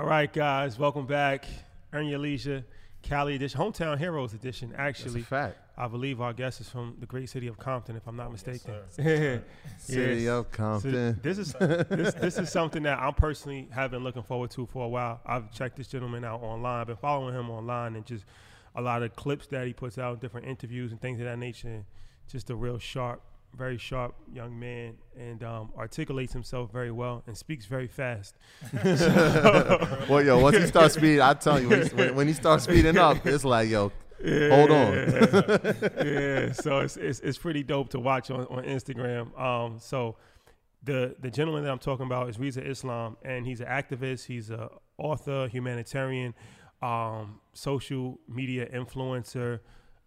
All right, guys, welcome back. Earn Your Leisure, Cali edition, Hometown Heroes edition, actually. fact. I believe our guest is from the great city of Compton, if I'm not mistaken. City Yes. of So Compton. this is this, this is something that I'm personally have been looking forward to for a while. I've checked this gentleman out online, been following him online, and just a lot of clips that he puts out, different interviews and things of that nature. Just a real sharp, very sharp young man, and um, articulates himself very well and speaks very fast. Well, yo, once he starts speeding, I tell you, when he, when, when he starts speeding up, it's like, yo, hold on. yeah, so it's, it's it's pretty dope to watch on, on Instagram. Um, so the the gentleman that I'm talking about is Rizza Islam, and he's an activist. He's a author, humanitarian, um, social media influencer,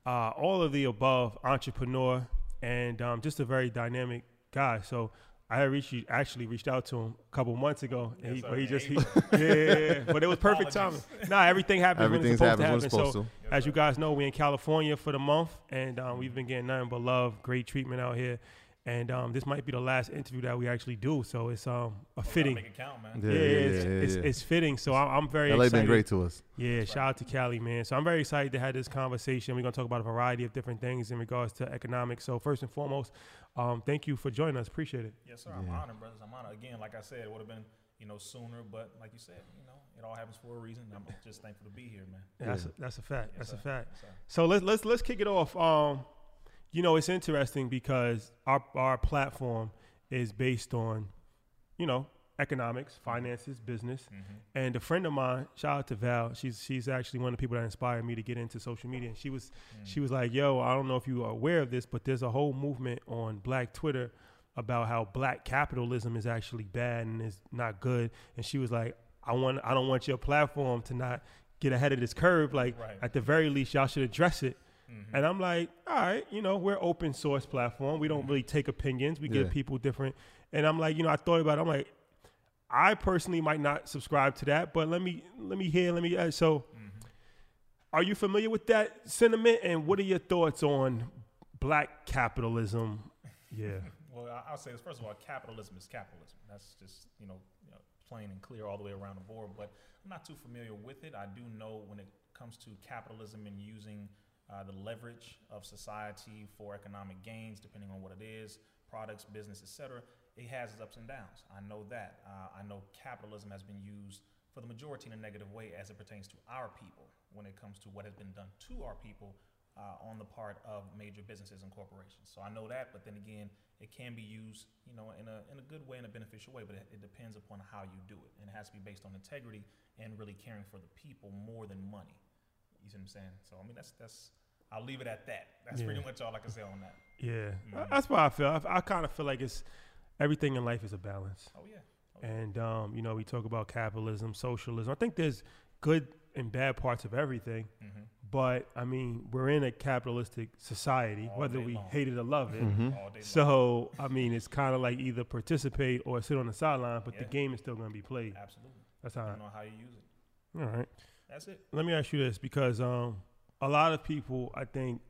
uh, all of the above, entrepreneur, and um, just a very dynamic guy. So. I had reached, actually reached out to him a couple months ago, and he, but he just he, yeah, but it was perfect timing. Nah, everything happens when Everything's it's supposed happens when to it's happen. supposed so, to. as you guys know, we're in California for the month, and um, we've been getting nothing but love, great treatment out here. And um, this might be the last interview that we actually do, so it's um a fitting. Make it count, man. Yeah, Yeah, yeah, it's, yeah, it's, yeah. it's fitting. So I'm, I'm very LA excited. been great to us. Yeah, shout out to Cali, man. So I'm very excited to have this conversation. We're gonna talk about a variety of different things in regards to economics. So first and foremost, um, thank you for joining us. Appreciate it. Yes, sir. I'm honored, brothers. I'm honored. Again, like I said, it would have been, you know, sooner, but like you said, you know, it all happens for a reason. I'm just thankful to be here, man. That's a, that's a fact. Yes, that's a fact. Yes. So let's let's let's kick it off. Um, you know, it's interesting because our our platform is based on, you know, economics, finances, business. Mm-hmm. And a friend of mine, shout out to Val, she's she's actually one of the people that inspired me to get into social media. And she was mm. she was like, "Yo, I don't know if you are aware of this, but there's a whole movement on Black Twitter about how black capitalism is actually bad and is not good." And she was like, "I want I don't want your platform to not get ahead of this curve. Like Right. at the very least, y'all should address it." Mm-hmm. And I'm like, all right, you know, we're open source platform. We don't mm-hmm. really take opinions. We give people different. And I'm like, you know, I thought about it. I'm like, I personally might not subscribe to that, but let me let me hear, let me. Uh, so, mm-hmm. are you familiar with that sentiment? And what are your thoughts on black capitalism? Yeah, Well, I- I'll say this. First of all, capitalism is capitalism. That's just, you know, you know, plain and clear all the way around the board. But I'm not too familiar with it. I do know when it comes to capitalism and using uh, the leverage of society for economic gains, depending on what it is, products, business, etc. It has its ups and downs. I know that. Uh, I know capitalism has been used for the majority in a negative way as it pertains to our people when it comes to what has been done to our people uh, on the part of major businesses and corporations. So I know that, but then again, it can be used, you know, in a in a good way, in a beneficial way. But it, it depends upon how you do it, and it has to be based on integrity and really caring for the people more than money. You see what I'm saying? So I mean, that's that's. I'll leave it at that. That's Yeah. pretty much all I can say on that. Yeah, Mm-hmm. that's why I feel. I, I kind of feel like it's everything in life is a balance. Oh yeah. Oh, yeah. And um, you know, we talk about capitalism, socialism. I think there's good and bad parts of everything. Mm-hmm. But I mean, we're in a capitalistic society, All whether we long. hate it or love it. All day long. So I mean, it's kind of like either participate or sit on the sideline, but the game is still going to be played. Absolutely. That's how. Depending on how you use it. All right. That's it. Let me ask you this, because um, a lot of people, I think,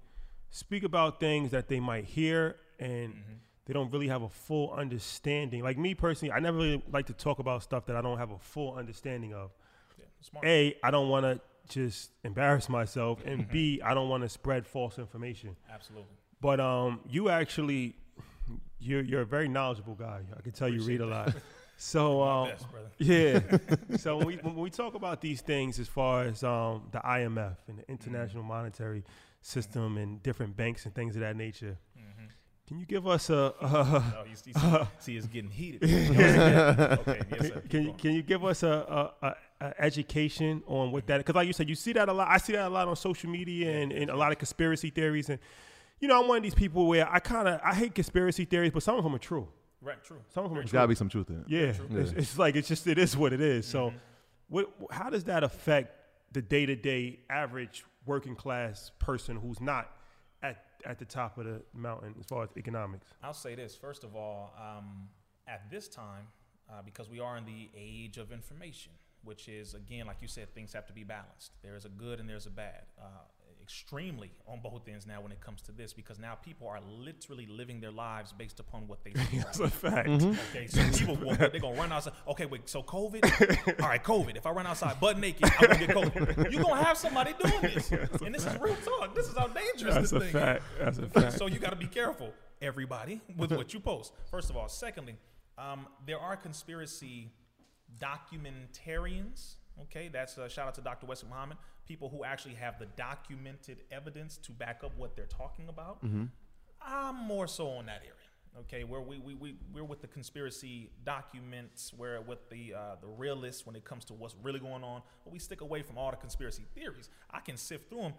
speak about things that they might hear and Mm-hmm. they don't really have a full understanding. Like me personally, I never really like to talk about stuff that I don't have a full understanding of. Yeah. Smart. A, I don't want to just embarrass myself, Mm-hmm. and B, I don't want to spread false information. Absolutely. But um, you actually, you're you're a very knowledgeable guy. I can tell you read a lot. So um, Best, yeah. so when we when we talk about these things, as far as um, the IMF and the International Monetary System and different banks and things of that nature, Mm-hmm. can you give us a? Oh, you see, see, see, it's getting heated. okay, yes, sir. Can you can you give us a, a, a, education on what that? Because like you said, you see that a lot. I see that a lot on social media and, and a lot of conspiracy theories. And you know, I'm one of these people where I kind of I hate conspiracy theories, but some of them are true. Right, true. Some of them are There's true. got to be some truth in it. Yeah, It's, it's like it's just it is what it is. So, what how does that affect the day to day average working class person who's not at at the top of the mountain as far as economics? I'll say this first of all. Um, at this time, uh, because we are in the age of information, which is again, like you said, things have to be balanced. There is a good and there's a bad. Uh, extremely on both ends now when it comes to this, because now people are literally living their lives based upon what they see. That's a fact. Mm-hmm. Okay, so people will, they're gonna run outside. Okay, wait, so COVID? All right, COVID. If I run outside butt naked, I'm gonna get COVID. You're gonna have somebody doing this. And this is real talk. This is how dangerous That's this a thing fact. That's a fact. so you got to be careful, everybody, with mm-hmm. what you post. First of all. Secondly, um, there are conspiracy documentarians. Okay, that's a shout out to Dr. Wesley Muhammad. People who actually have the documented evidence to back up what they're talking about. I'm more so on that area. Okay, where we, we, we, we're with the conspiracy documents, where with the uh, the realists when it comes to what's really going on, but we stick away from all the conspiracy theories. I can sift through them.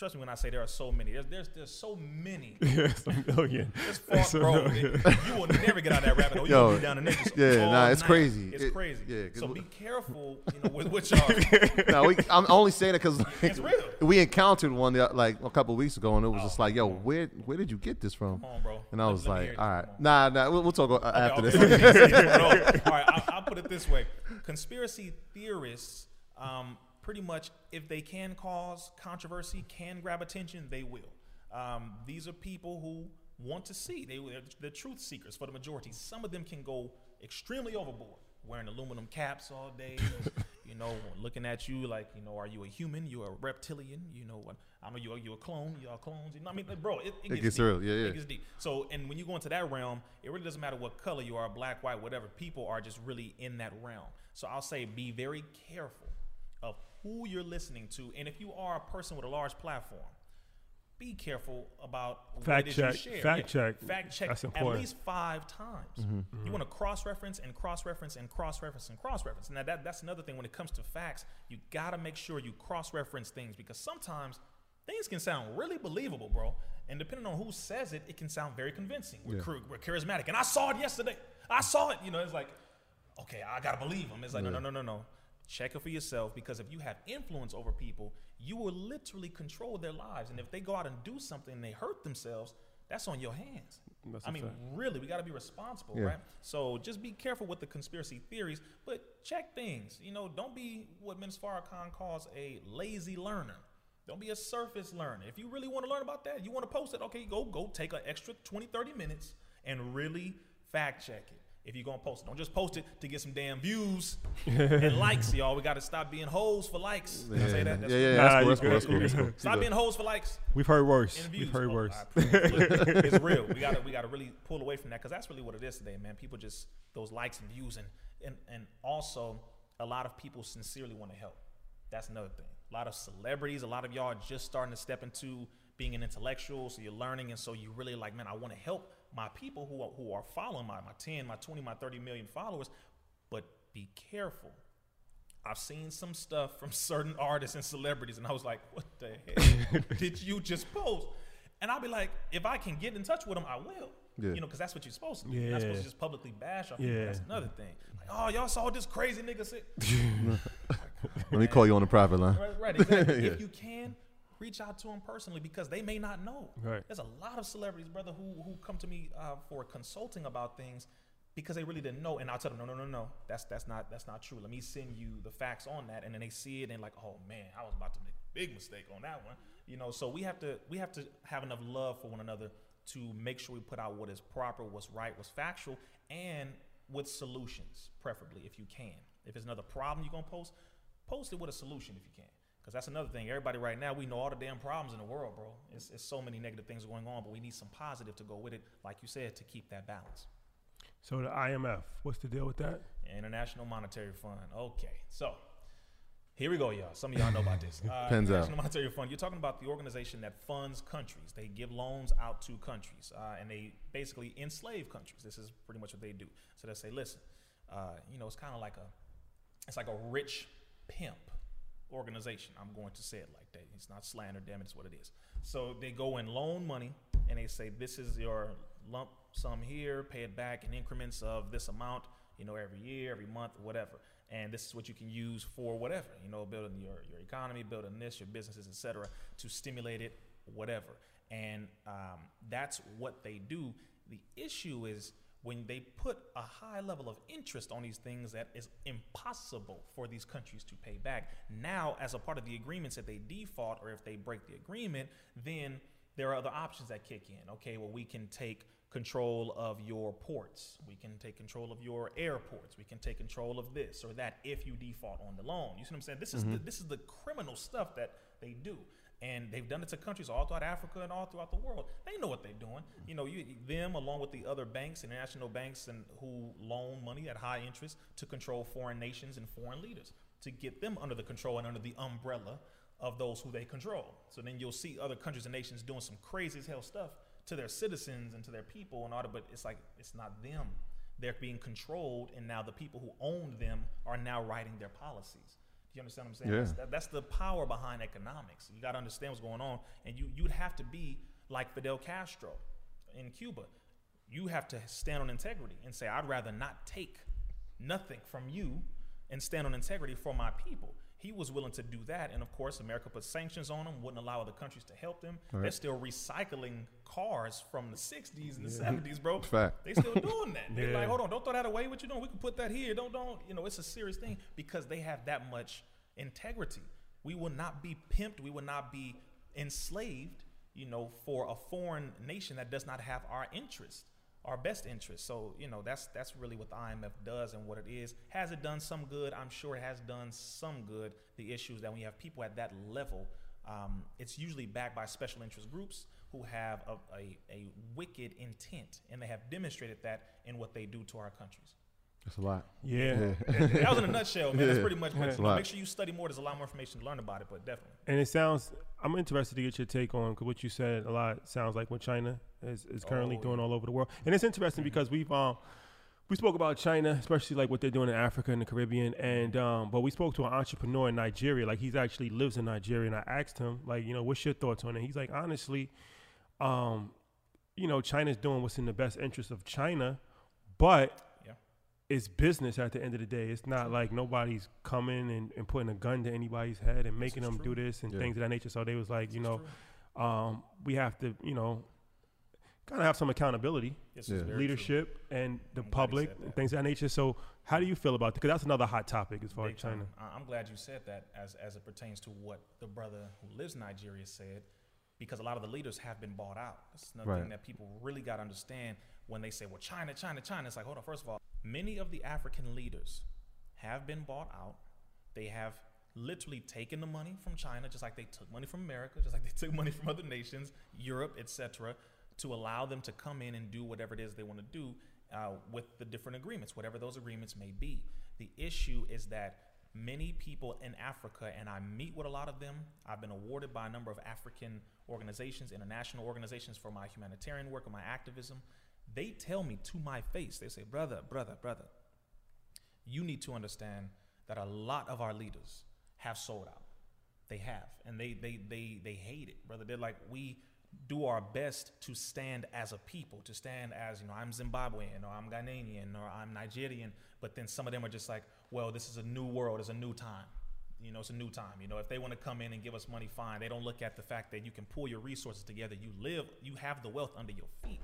Trust me when I say there are so many. There's there's, there's so many. It's a million. It's far, It's bro. million. it- you will never get out of that rabbit hole. You Yo, be down the ninja yeah, nah, it's night. crazy. It's It- crazy. yeah, so be careful, you know, with what y'all. no, we, I'm only saying it because It's real. we encountered one the- like a couple weeks ago, and it was Oh, just like, "Yo, where where did you get this from?" Come on, bro. And I Let- was let like, "All right, nah, nah, we'll, we'll talk uh, after Okay, this." okay, okay. All right, I'll, I'll put it this way: conspiracy theorists, um, pretty much, if they can cause controversy, can grab attention, they will. Um, these are people who want to see. They they're, they're truth seekers for the majority. Some of them can go extremely overboard, wearing aluminum caps all day. you know, looking at you like, you know, are you a human? You're a reptilian. You know, what? I know you're you a clone. You're clones. You know, I mean, like, bro, it, it, gets, gets deep. real. Yeah, yeah. It gets deep. So, and when you go into that realm, it really doesn't matter what color you are, black, white, whatever. People are just really in that realm. So I'll say be very careful of who you're listening to, and if you are a person with a large platform, be careful about fact what check. you share. Fact check. Fact check That's at least five times. Mm-hmm. You want to cross reference and cross reference and cross reference and cross reference. Now that that's another thing when it comes to facts. You got to make sure you cross reference things because sometimes things can sound really believable, bro. And depending on who says it, it can sound very convincing. We're, Yeah. char- we're charismatic, and I saw it yesterday. I saw it. You know, it's like, okay, I gotta believe them. It's like, no, no, no, no, no. Check it for yourself because if you have influence over people, you will literally control their lives. And if they go out and do something and they hurt themselves, that's on your hands. That's I mean, fact. really, we got to be responsible, Yeah. right? So just be careful with the conspiracy theories, but check things. You know, don't be what Minister Farrakhan calls a lazy learner. Don't be a surface learner. If you really want to learn about that, you want to post it, okay, go go take an extra 20, 30 minutes and really fact check it. If you're gonna post it, don't just post it to get some damn views and likes, y'all. We gotta stop being hoes for likes. Did I say that? yeah, That's yeah, yeah, Nah, that's cool, that's cool, that's cool, that's cool. Stop being hoes for likes We've heard worse. We've heard Oh, worse. I appreciate it. it's real. We gotta we gotta really pull away from that because that's really what it is today, man. People just those likes and views and and and also a lot of people sincerely want to help. That's another thing. A lot of celebrities, a lot of y'all are just starting to step into being an intellectual, so you're learning, and so you really like, man, I want to help my people who are, who are following my my 10, my 20, my 30 million followers, but be careful. I've seen some stuff from certain artists and celebrities, and I was like, what the hell did you just post? And I'll be like, if I can get in touch with them, I will. Yeah. You know, because that's what you're supposed to do. You're not supposed Yeah. to just publicly bash on people. Yeah. That's another thing. Like, oh, y'all saw this crazy nigga say. Let me call you on the private line. Right, right exactly. Yeah. If you can, reach out to them personally because they may not know. Right. There's a lot of celebrities, brother, who who come to me uh, for consulting about things because they really didn't know, and I'll tell them, no, no, no, no, that's that's not that's not true. Let me send you the facts on that, and then they see it and like, oh man, I was about to make a big mistake on that one. You know, so we have to we have to have enough love for one another to make sure we put out what is proper, what's right, what's factual, and with solutions, preferably if you can. If it's another problem you're gonna post, post it with a solution if you can. Because that's another thing. Everybody right now, we know all the damn problems in the world, bro. It's, it's so many negative things going on, but we need some positive to go with it, like you said, to keep that balance. So the IMF, what's the deal with that? International Monetary Fund. Okay, so here we go, y'all. Some of y'all know about this. Uh, Pens out. International Monetary Fund. You're talking about the organization that funds countries. They give loans out to countries, uh, and they basically enslave countries. This is pretty much what they do. So they say, listen, uh, you know, it's kind of like a, it's like a rich pimp organization. I'm going to say it like that. It's not slander, damn it, it's what it is. So they go and loan money and they say, this is your lump sum here, pay it back in increments of this amount, you know, every year, every month, whatever. And this is what you can use for whatever, you know, building your, your economy, building this, your businesses, etc., to stimulate it, whatever. And um, that's what they do. The issue is when they put a high level of interest on these things that is impossible for these countries to pay back. Now, as a part of the agreements, if they default or if they break the agreement, then there are other options that kick in. Okay, well, we can take control of your ports. We can take control of your airports. We can take control of this or that if you default on the loan. You see what I'm saying? This is the, mm-hmm. this is the criminal stuff that they do. And they've done it to countries all throughout Africa and all throughout the world. They know what they're doing. You know, you, them along with the other banks, international banks, and who loan money at high interest to control foreign nations and foreign leaders to get them under the control and under the umbrella of those who they control. So then you'll see other countries and nations doing some crazy as hell stuff to their citizens and to their people and all that, but it's like it's not them. They're being controlled, and now the people who owned them are now writing their policies. You understand what I'm saying? Yeah. That's, that, that's the power behind economics. You got to understand what's going on, and you you'd have to be like Fidel Castro in Cuba. You have to stand on integrity and say, "I'd rather not take nothing from you and stand on integrity for my people." He was willing to do that, and of course, America put sanctions on him, wouldn't allow other countries to help them. They're still recycling cars from the '60s and the '70s, bro. Fact. They still doing that. They're Yeah. like, hold on, don't throw that away. What you doing? We can put that here. Don't, don't. You know, it's a serious thing because they have that much integrity. We will not be pimped. We will not be enslaved. You know, for a foreign nation that does not have our interest, our best interest. So, you know, that's that's really what the IMF does and what it is. Has it done some good? I'm sure it has done some good. The issues is that when you have people at that level, um, it's usually backed by special interest groups who have a, a, a wicked intent, and they have demonstrated that in what they do to our countries. That's a lot. Yeah. that was in a nutshell, man. That's pretty much. But, That's you know, make sure you study more. There's a lot more information to learn about it, but definitely. And it sounds, I'm interested to get your take on 'cause what you said a lot sounds like what China is, is currently Oh, doing all over the world. And it's interesting because we've, um, we spoke about China, especially like what they're doing in Africa and the Caribbean. And, um, but we spoke to an entrepreneur in Nigeria, like he's actually lives in Nigeria. And I asked him, like, you know, what's your thoughts on it? He's like, honestly, um, you know, China's doing what's in the best interest of China, but Yeah. It's business at the end of the day. It's not like nobody's coming and, and putting a gun to anybody's head and making them true. do this and Yeah. things of that nature. So they was like, you This is know, um, we have to, you know, kind of have some accountability, This Yeah. is very true. leadership, and the I'm public, and things of that nature. So how do you feel about that? Because that's another hot topic as far Big as China. time. I- I'm glad you said that as, as it pertains to what the brother who lives in Nigeria said, because a lot of the leaders have been bought out. That's another Right. thing that people really got to understand when they say, well, China, China, China. It's like, hold on, first of all, many of the African leaders have been bought out. They have literally taken the money from China, just like they took money from America, just like they took money from other nations, Europe, etc., to allow them to come in and do whatever it is they want to do uh, with the different agreements, whatever those agreements may be. The issue is that many people in Africa, and I meet with a lot of them. I've been awarded by a number of African organizations, international organizations for my humanitarian work and my activism. They tell me to my face, they say, brother, brother, brother, you need to understand that a lot of our leaders have sold out. They have, and they they they they hate it, brother. They're like, we do our best to stand as a people, to stand as, you know, I'm Zimbabwean or I'm Ghanaian or I'm Nigerian, but then some of them are just like, well, this is a new world, it's a new time. You know, it's a new time. You know, if they want to come in and give us money, fine. They don't look at the fact that you can pull your resources together. You live, you have the wealth under your feet.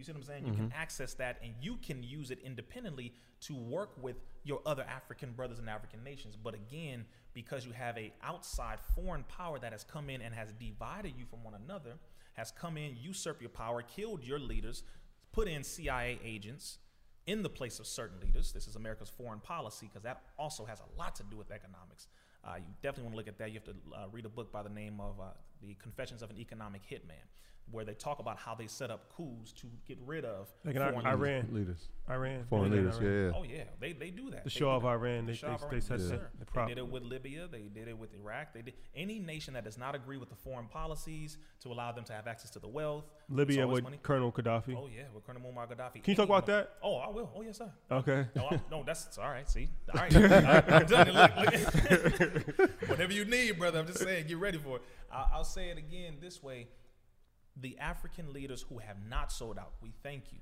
You see what I'm saying? You can access that and you can use it independently to work with your other African brothers and African nations. But again, because you have a outside foreign power that has come in and has divided you from one another, has come in, usurped your power, killed your leaders, put in CIA agents in the place of certain leaders. This is America's foreign policy because that also has a lot to do with economics. Uh, you definitely want to look at that. You have to uh, read a book by the name of uh, The Confessions of an Economic Hitman, where they talk about how they set up coups to get rid of Like foreign I- leaders. Iran, Leaders. Iran, Foreign leaders, yeah, Iran. yeah. Oh yeah, they, they do that. The They Shah of. Iran, The they- Shah they- of they Iran, said yes, that. They They did it with Libya. They did it with Iraq. They did any nation that does not agree with the foreign policies to allow them to have access to the wealth. Libya with money. Colonel Gaddafi. Oh yeah, with Colonel Muammar Gaddafi. Can you talk about that? Oh, I will. Oh yes, sir. Okay. No, I'm, no, that's all right. See, all right, done. Look, look. Whatever you need, brother. I'm just saying, get ready for it. I, I'll say it again this way: the African leaders who have not sold out, we thank you.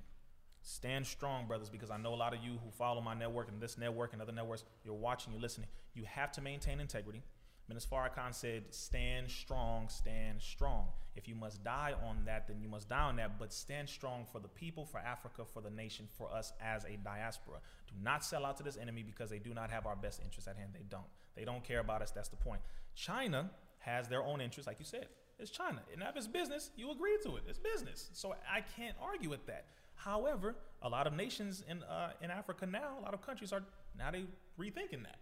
Stand strong, brothers, because I know a lot of you who follow my network and this network and other networks, you're watching, you're listening. You have to maintain integrity. Minister Farrakhan said, stand strong, stand strong. If you must die on that, then you must die on that, but stand strong for the people, for Africa, for the nation, for us as a diaspora. Do not sell out to this enemy because they do not have our best interests at hand. They don't. They don't care about us. That's the point. China has their own interests, like you said. It's China. And if it's business, you agree to it. It's business. So I can't argue with that. However, a lot of nations in uh, in Africa now, a lot of countries are now they rethinking that.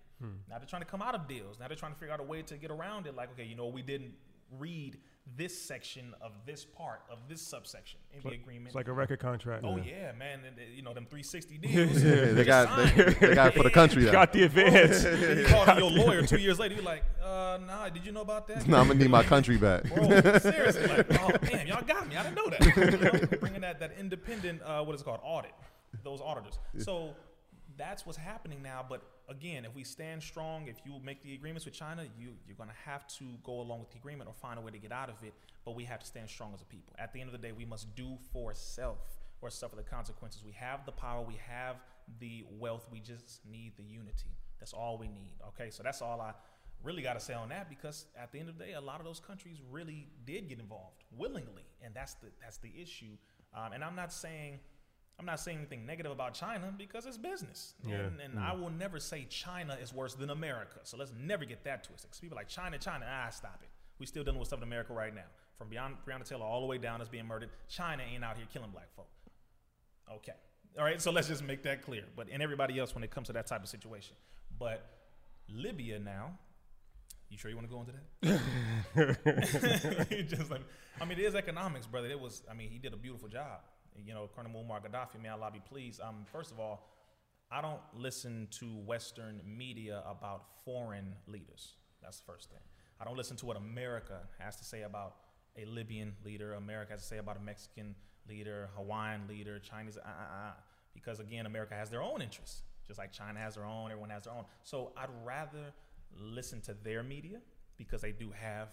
Now they're trying to come out of deals. Now they're trying to figure out a way to get around it. Like, okay, you know, we didn't read this section of this part of this subsection in the agreement. It's like a record contract. oh yeah, man, and, you know them 360 deals. Yeah, they just got they, they got for the country. now. Got the advance. You called your lawyer two years later. You're like, uh, nah, did you know about that? Now I'm gonna need my country back. Bro, seriously, like, oh damn, y'all got me. I didn't know that. You know, bringing that that independent, uh, what is it called, audit, those auditors. So that's what's happening now. But again, if we stand strong, if you make the agreements with China, you you're gonna have to go along with the agreement or find a way to get out of it. But we have to stand strong as a people. At the end of the day, we must do for self or suffer the consequences. We have the power, we have the wealth. We just need the unity. That's all we need. Okay, so that's all I really got to say on that because at the end of the day, a lot of those countries really did get involved willingly, and that's the that's the issue. Um, and I'm not saying I'm not saying anything negative about China because it's business, Yeah. and, and I will never say China is worse than America. So let's never get that twisted. 'Cause people like China, China, ah, stop it. We still dealing with stuff in America right now, from beyond Breonna Taylor all the way down as being murdered. China ain't out here killing black folk. Okay. All right. So let's just make that clear. But and everybody else when it comes to that type of situation. But Libya now. You sure you want to go into that? just like, I mean, it is economics, brother. It was. I mean, he did a beautiful job. You know, Colonel Muammar Gaddafi. May Allah be pleased. Um, first of all, I don't listen to Western media about foreign leaders. That's the first thing. I don't listen to what America has to say about a Libyan leader. America has to say about a Mexican leader, Hawaiian leader, Chinese. Uh, uh, uh, because again, America has their own interests, just like China has their own. Everyone has their own. So I'd rather listen to their media because they do have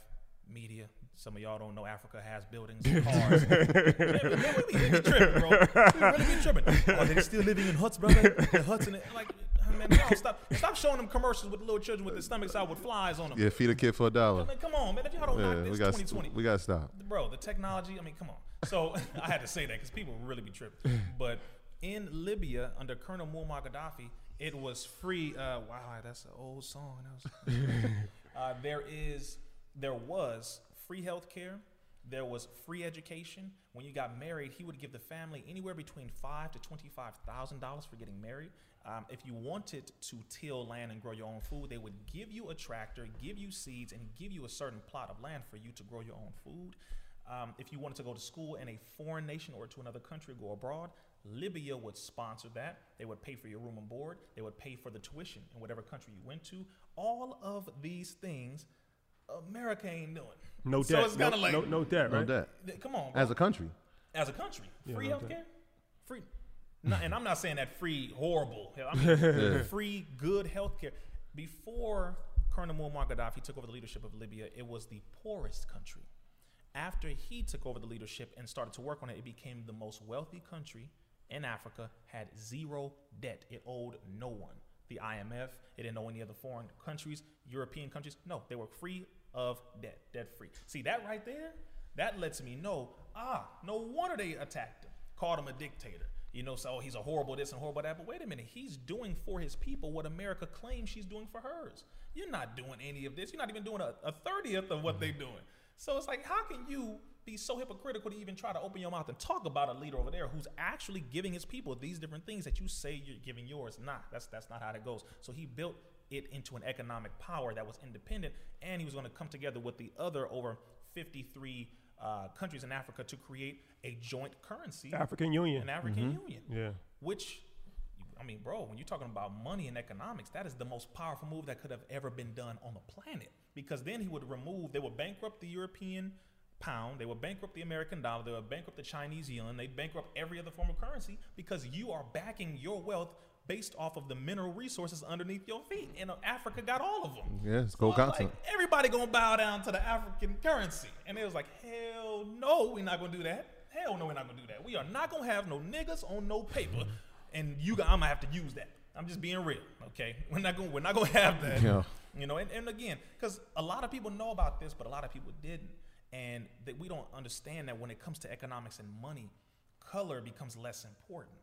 media. Some of y'all don't know Africa has buildings, and cars. man, man, we be, we be tripping, bro. We really be tripping. Oh, they still living in huts, brother. The huts in it, like, man, no, stop, stop showing them commercials with the little children with their stomachs out with flies on them. Yeah, feed a kid for a dollar. Man, come on, man. If y'all don't Yeah, knock we this, got 2020 we got to stop. bro, the technology. I mean, come on. So I had to say that because people really be tripping. But in Libya, under Colonel Muammar Gaddafi, it was free. Uh, wow, that's an old song. That was, uh, there is, there was free health care. There was free education. When you got married, he would give the family anywhere between five to twenty-five thousand dollars for getting married. Um, if you wanted to till land and grow your own food, they would give you a tractor, give you seeds, and give you a certain plot of land for you to grow your own food. Um, if you wanted to go to school in a foreign nation or to another country, go abroad, Libya would sponsor that. They would pay for your room and board. They would pay for the tuition in whatever country you went to. All of these things, America ain't doing. No debt. So debt. it's kind of no, like, no, no debt, No right? debt. come on, bro. As a country. as a country, Yeah, free no healthcare, free. No, and I'm not saying that free horrible. I mean, free good healthcare. Before Colonel Muammar Gaddafi took over the leadership of Libya, it was the poorest country. After he took over the leadership and started to work on it, it became the most wealthy country in Africa. Had zero debt. It owed no one. The IMF. It didn't owe any other foreign countries, European countries. No, they were free of debt, debt free. See that right there? That lets me know. Ah, no wonder they attacked him, called him a dictator. You know, so oh, he's a horrible this and horrible that. But wait a minute, he's doing for his people what America claims she's doing for hers. You're not doing any of this. You're not even doing a, a thirtieth of what they're doing. So it's like, how can you be so hypocritical to even try to open your mouth and talk about a leader over there who's actually giving his people these different things that you say you're giving yours? Nah, that's that's not how that goes. So he built it into an economic power that was independent, and he was going to come together with the other over 53 uh, countries in Africa to create a joint currency, African Union. an African Union Yeah. which I mean, bro, when you're talking about money and economics, that is the most powerful move that could have ever been done on the planet. Because then he would remove, they would bankrupt the European pound, they would bankrupt the American dollar, they would bankrupt the Chinese yuan, they'd bankrupt every other form of currency because you are backing your wealth based off of the mineral resources underneath your feet. And uh, Africa got all of them. Yeah, it's So gold I'm like, everybody gonna bow down to the African currency. And it was like, hell no, we're not gonna do that. Hell no, we're not gonna do that. We are not gonna have no niggas on no paper, and you, got, I'm gonna have to use that. I'm just being real, okay? We're not gonna, we're not gonna have that. Yeah. You know, and, and again, because a lot of people know about this, but a lot of people didn't, and that we don't understand that when it comes to economics and money, color becomes less important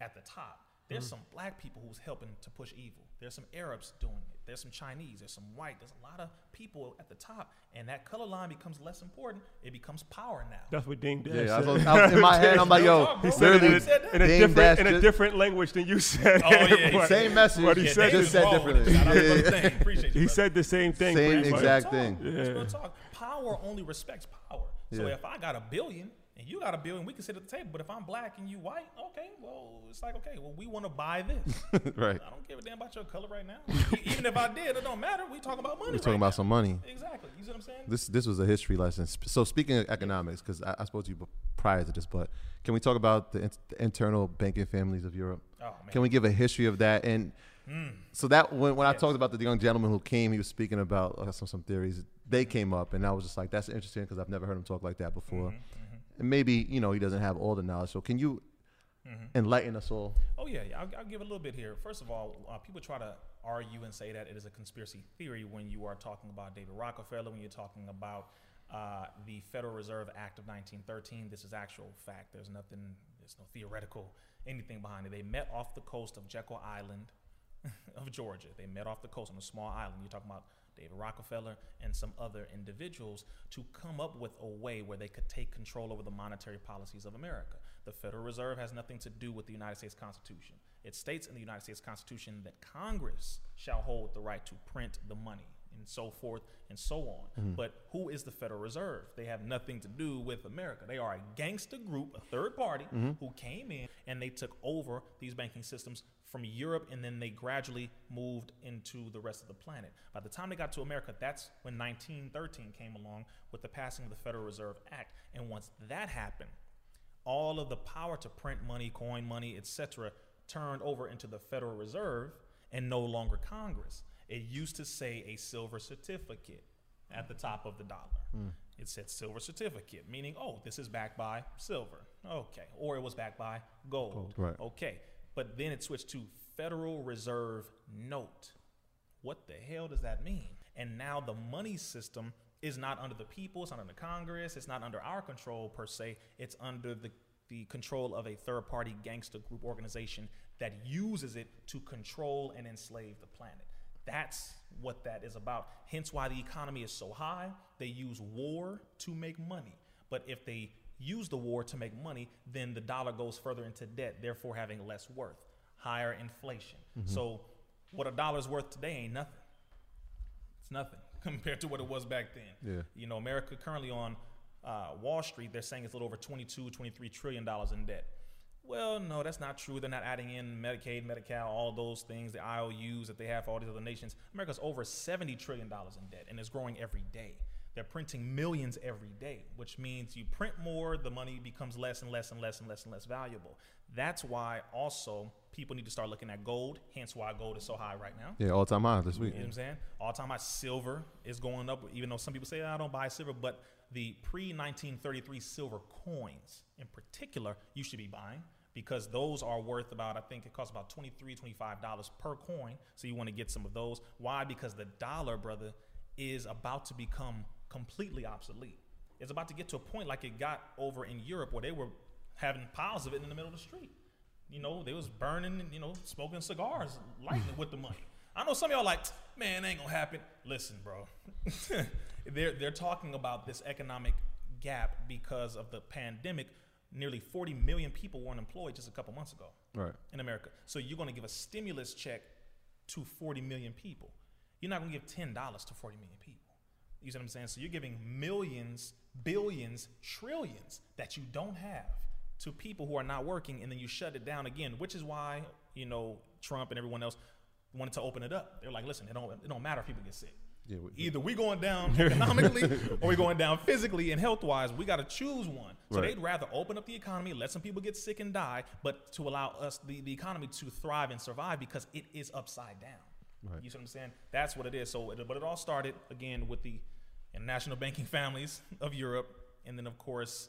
at the top. There's mm. some black people who's helping to push evil. There's some Arabs doing it. There's some Chinese. There's some white. There's a lot of people at the top, and that color line becomes less important. It becomes power now. That's what Dame Dash Yeah, I said. was, I was in my head. I'm like, yo, He He said it literally, in, said that? in a Dame different Dash in a just- different language than you said. Oh, yeah, he But- said- same message, What he Yeah, said Dave just is said wrong with it. differently. Shout out to Yeah. Brother Dame. Appreciate you, He brother. said the same thing. Same pretty much. exact talk. thing. That's Yeah. real talk. Power only respects power. So Yeah. if I got a billion and you got a billion, we can sit at the table. But if I'm black and you white, okay, well, it's like okay, well, we want to buy this. right. I don't give a damn about your color right now. Even if I did, it don't matter. We talking about money. We're talking right about now. some money. Exactly. You see what I'm saying? This this was a history lesson. So speaking of economics, because I, I spoke to you prior to this, but can we talk about the, in- the internal banking families of Europe? Oh man. Can we give a history of that? And so that when, when I talked about the young gentleman who came, he was speaking about uh, some some theories. They came up, and I was just like, "That's interesting," because I've never heard him talk like that before. And maybe you know he doesn't have all the knowledge. So can you enlighten us all? Oh yeah, yeah. I'll, I'll give a little bit here. First of all, uh, people try to argue and say that it is a conspiracy theory when you are talking about David Rockefeller, when you're talking about uh, the Federal Reserve Act of 1913. This is actual fact. There's nothing. There's no theoretical anything behind it. They met off the coast of Jekyll Island of Georgia. They met off the coast on a small island. You're talking about David Rockefeller and some other individuals to come up with a way where they could take control over the monetary policies of America. The Federal Reserve has nothing to do with the United States Constitution. It states in the United States Constitution that Congress shall hold the right to print the money and so forth and so on. Mm-hmm. But who is the Federal Reserve? They have nothing to do with America. They are a gangster group, a third party, mm-hmm. who came in and they took over these banking systems from Europe and then they gradually moved into the rest of the planet. By the time they got to America, that's when 1913 came along with the passing of the Federal Reserve Act. And once that happened, all of the power to print money, coin money, etc., turned over into the Federal Reserve and no longer Congress. It used to say a silver certificate at the top of the dollar. Hmm. It said silver certificate, meaning, oh, this is backed by silver. Okay. Or it was backed by gold. right. Okay. But then it switched to Federal Reserve Note. What the hell does that mean? And now the money system is not under the people, it's not under Congress, it's not under our control per se, it's under the, the control of a third party gangster group organization that uses it to control and enslave the planet. That's what that is about. Hence why the economy is so high. They use war to make money. But if they use the war to make money, then the dollar goes further into debt, therefore having less worth, higher inflation. So what a dollar's worth today ain't nothing. It's nothing compared to what it was back then. Yeah. You know, America currently on uh, Wall Street, they're saying it's a little over 22, 23 trillion dollars in debt. Well, no, that's not true. They're not adding in Medicaid, Medi-Cal, all those things, the IOUs that they have for all these other nations. America's over $70 trillion in debt, and it's growing every day. They're printing millions every day, which means you print more, the money becomes less and less and less and less and less valuable. That's why also people need to start looking at gold, hence why gold is so high right now. Yeah, all time high this week. You know what I'm saying? All time high silver is going up, even though some people say, I don't buy silver, but the pre 1933 silver coins in particular, you should be buying because those are worth about, I think it costs about $23, $25 per coin. So you want to get some of those. Why? Because the dollar, brother, is about to become completely obsolete. It's about to get to a point like it got over in Europe where they were having piles of it in the middle of the street. You know, they was burning, you know, smoking cigars, lighting it with the money. I know some of y'all like, man, ain't gonna happen. Listen, bro. they're they're talking about this economic gap because of the pandemic. Nearly 40 million people weren't employed just a couple months ago Right. in America. So you're gonna give a stimulus check to 40 million people. You're not gonna give $10 to 40 million people. You see what I'm saying? So you're giving millions, billions, trillions that you don't have to people who are not working, and then you shut it down again, which is why, you know, Trump and everyone else wanted to open it up. They're like, listen, it don't, it don't matter if people get sick. Yeah, we- Either we going down economically or we going down physically and health wise. We got to choose one. So Right. they'd rather open up the economy, let some people get sick and die, but to allow us the, the economy to thrive and survive because it is upside down. Right. You see what I'm saying? That's what it is. So, it, but it all started again with the international banking families of Europe, and then of course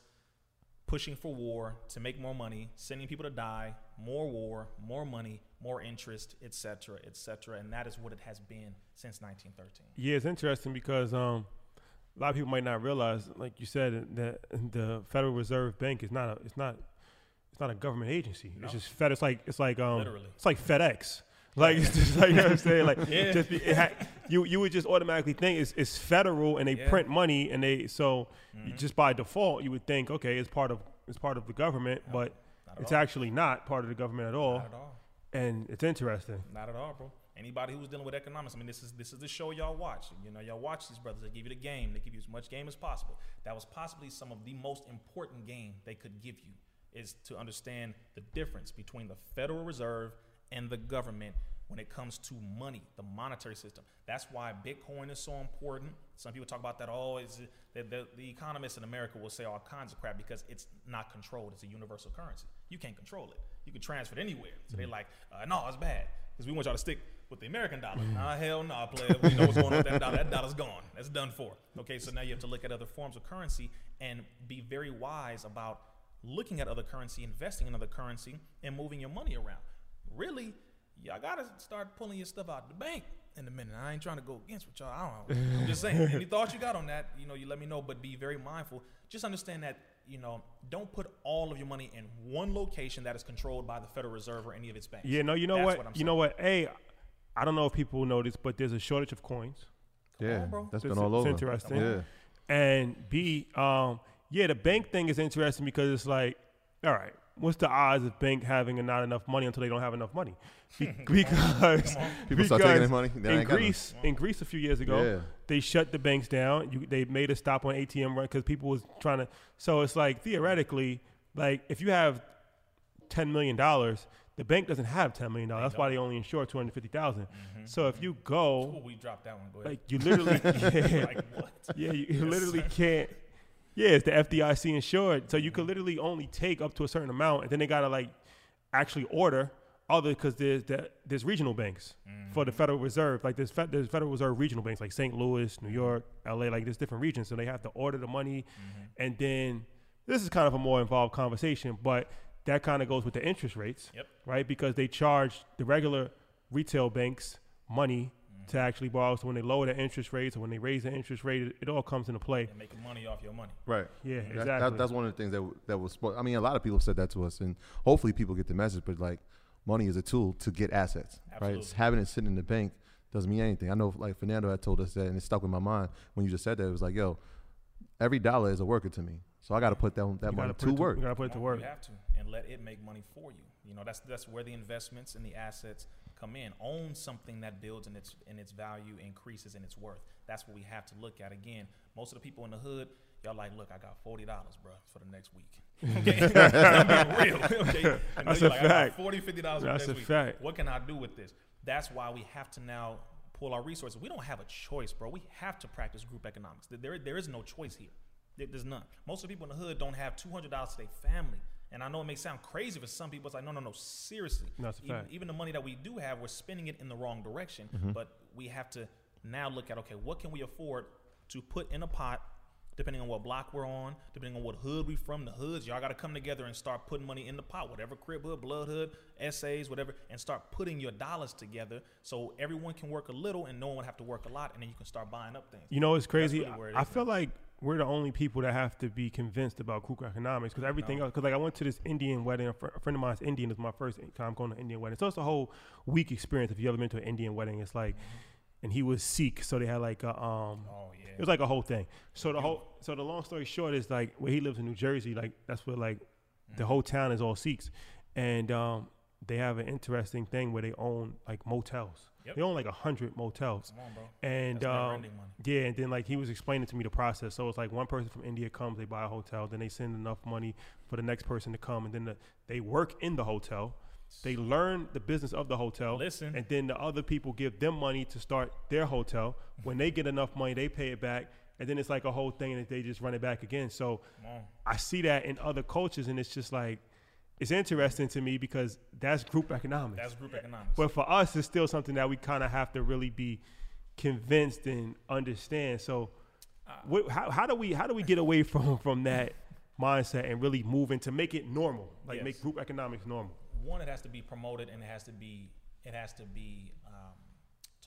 pushing for war to make more money, sending people to die, more war, more money, more interest, et cetera, et cetera. And that is what it has been since 1913. Yeah, it's interesting because um, a lot of people might not realize, like you said, that the Federal Reserve Bank is not a it's not it's not a government agency. No. It's just Fed. It's like it's like um Literally. it's like FedEx. Like it's just like you know what I'm saying. Like Yeah. just be, ha- you you would just automatically think it's, it's federal and they Yeah. Mm-hmm. print money and they so you just by default you would think okay it's part of it's part of the government, but it's all. actually not part of the government at all. Not at all. And it's interesting. Not at all, bro. Anybody who's dealing with economics, I mean, this is this is the show y'all watch. You know, y'all watch these brothers. They give you the game. They give you as much game as possible. That was possibly some of the most important game they could give you is to understand the difference between the Federal Reserve and the government when it comes to money, the monetary system. That's why Bitcoin is so important. Some people talk about that. Oh, is the, the, the economists in America will say all kinds of crap because it's not controlled. It's a universal currency. You can't control it. You can transfer it anywhere. So they're like, uh, no, it's bad because we want y'all to stick with the American dollar. Nah, hell no, player. We know what's going on with that dollar. That dollar's gone. That's done for. Okay, so now you have to look at other forms of currency and be very wise about looking at other currency, investing in other currency, and moving your money around. Really, y'all gotta start pulling your stuff out the bank in a minute. I ain't trying to go against what y'all. I don't know. I'm just saying. Any thoughts you got on that? You know, you let me know. But be very mindful. Just understand that you know, don't put all of your money in one location that is controlled by the Federal Reserve or any of its banks. Yeah, no, you know That's what? I'm you know what? A, I don't know if people know this, but there's a shortage of coins. Yeah, on, bro. that's It's- been all it's over. interesting. Yeah, And B, um, yeah, the bank thing is interesting because it's like, all right, what's the odds of bank having not enough money until they don't have enough money? Be- because People start taking their money, they in ain't got Greece, in Greece a few years ago, Yeah. they shut the banks down. You, they made a stop on ATM run because people was trying to. So it's like theoretically, like if you have ten million dollars, the bank doesn't have ten million dollars. That's why they only insure two hundred fifty mm-hmm. So if you go, we dropped that one. Go ahead. like you literally, yeah, like what? yeah, you, you literally can't. Yeah, it's the FDIC insured, so you could mm-hmm. literally only take up to a certain amount, and then they gotta like actually order other because there's the, there's regional banks for the mm-hmm. Federal Reserve, like there's fe- there's Federal Reserve regional banks like St. Louis, New York, LA, like there's different regions, so they have to order the money, mm-hmm. and then this is kind of a more involved conversation, but that kind of goes with the interest rates, Yep. right? Because they charge the regular retail banks money to actually borrow. So when they lower the interest rates or when they raise the interest rate, it, it all comes into play. You're making money off your money. right. Yeah, That- exactly. that- that's one of the things that that was. I mean, a lot of people said that to us, and hopefully people get the message. But like, money is a tool to get assets, right? It's having it sitting in the bank doesn't mean anything. I know, like Fernando had told us that, and it stuck in my mind when you just said that. It was like, yo, every dollar is a worker to me, so I got to put that that You gotta money put to it work. You gotta put it to work. You have to, and let it make money for you. You know, that's that's where the investments and the assets come in. Own something that builds and its and its value increases in its worth. That's what we have to look at. Again, most of the people in the hood, Y'all like, look, I got forty dollars, bro, for the next week. Okay, I'm being real. Okay, and That's you're a like, I got fact. 40 50 dollars for That's the a next week. fact. What can I do with this? That's why we have to now pull our resources. We don't have a choice, bro. We have to practice group economics. There, there is no choice here. There's none. Most of the people in the hood don't have two hundred dollars to their family. And I know it may sound crazy for some people. It's like, no, no, no, seriously. That's a even, fact. even the money that we do have, we're spending it in the wrong direction. Mm-hmm. But we have to now look at okay, what can we afford to put in a pot, depending on what block we're on, depending on what hood we from. The hoods, y'all got to come together and start putting money in the pot, whatever Crip hood, blood hood, essays, whatever, and start putting your dollars together so everyone can work a little and no one would have to work a lot, and then you can start buying up things. You know, it's crazy. really it I feel like we're the only people that have to be convinced about group economics because everything else. Because like I went to this Indian wedding. A, fr- a friend of mine's Indian. It was my first time going to an Indian wedding. So it's a whole week experience. If you ever been to an Indian wedding, it's like, and he was Sikh, so they had like a um. Oh yeah. It was like a whole thing. So the whole, so the long story short is like where he lives in New Jersey, like that's where like the whole town is all Sikhs, and um, they have an interesting thing where they own like motels. Yep. They own like a hundred motels, Come on, bro. and um, money. yeah, and then like he was explaining to me the process. So it's like one person from India comes, they buy a hotel, then they send enough money for the next person to come, and then the, they work in the hotel. They learn the business of the hotel. Listen. And then the other people give them money to start their hotel. When they get enough money, they pay it back. And then it's like a whole thing and they just run it back again. So. I see that in other cultures and it's just like it's interesting to me because that's group economics. That's group economics. But for us, it's still something that we kind of have to really be convinced and understand. So, wh- how, how do we how do we get away from from that mindset and really move into make it normal, like Yes. make group economics normal? one it has to be promoted and it has to be it has to be um,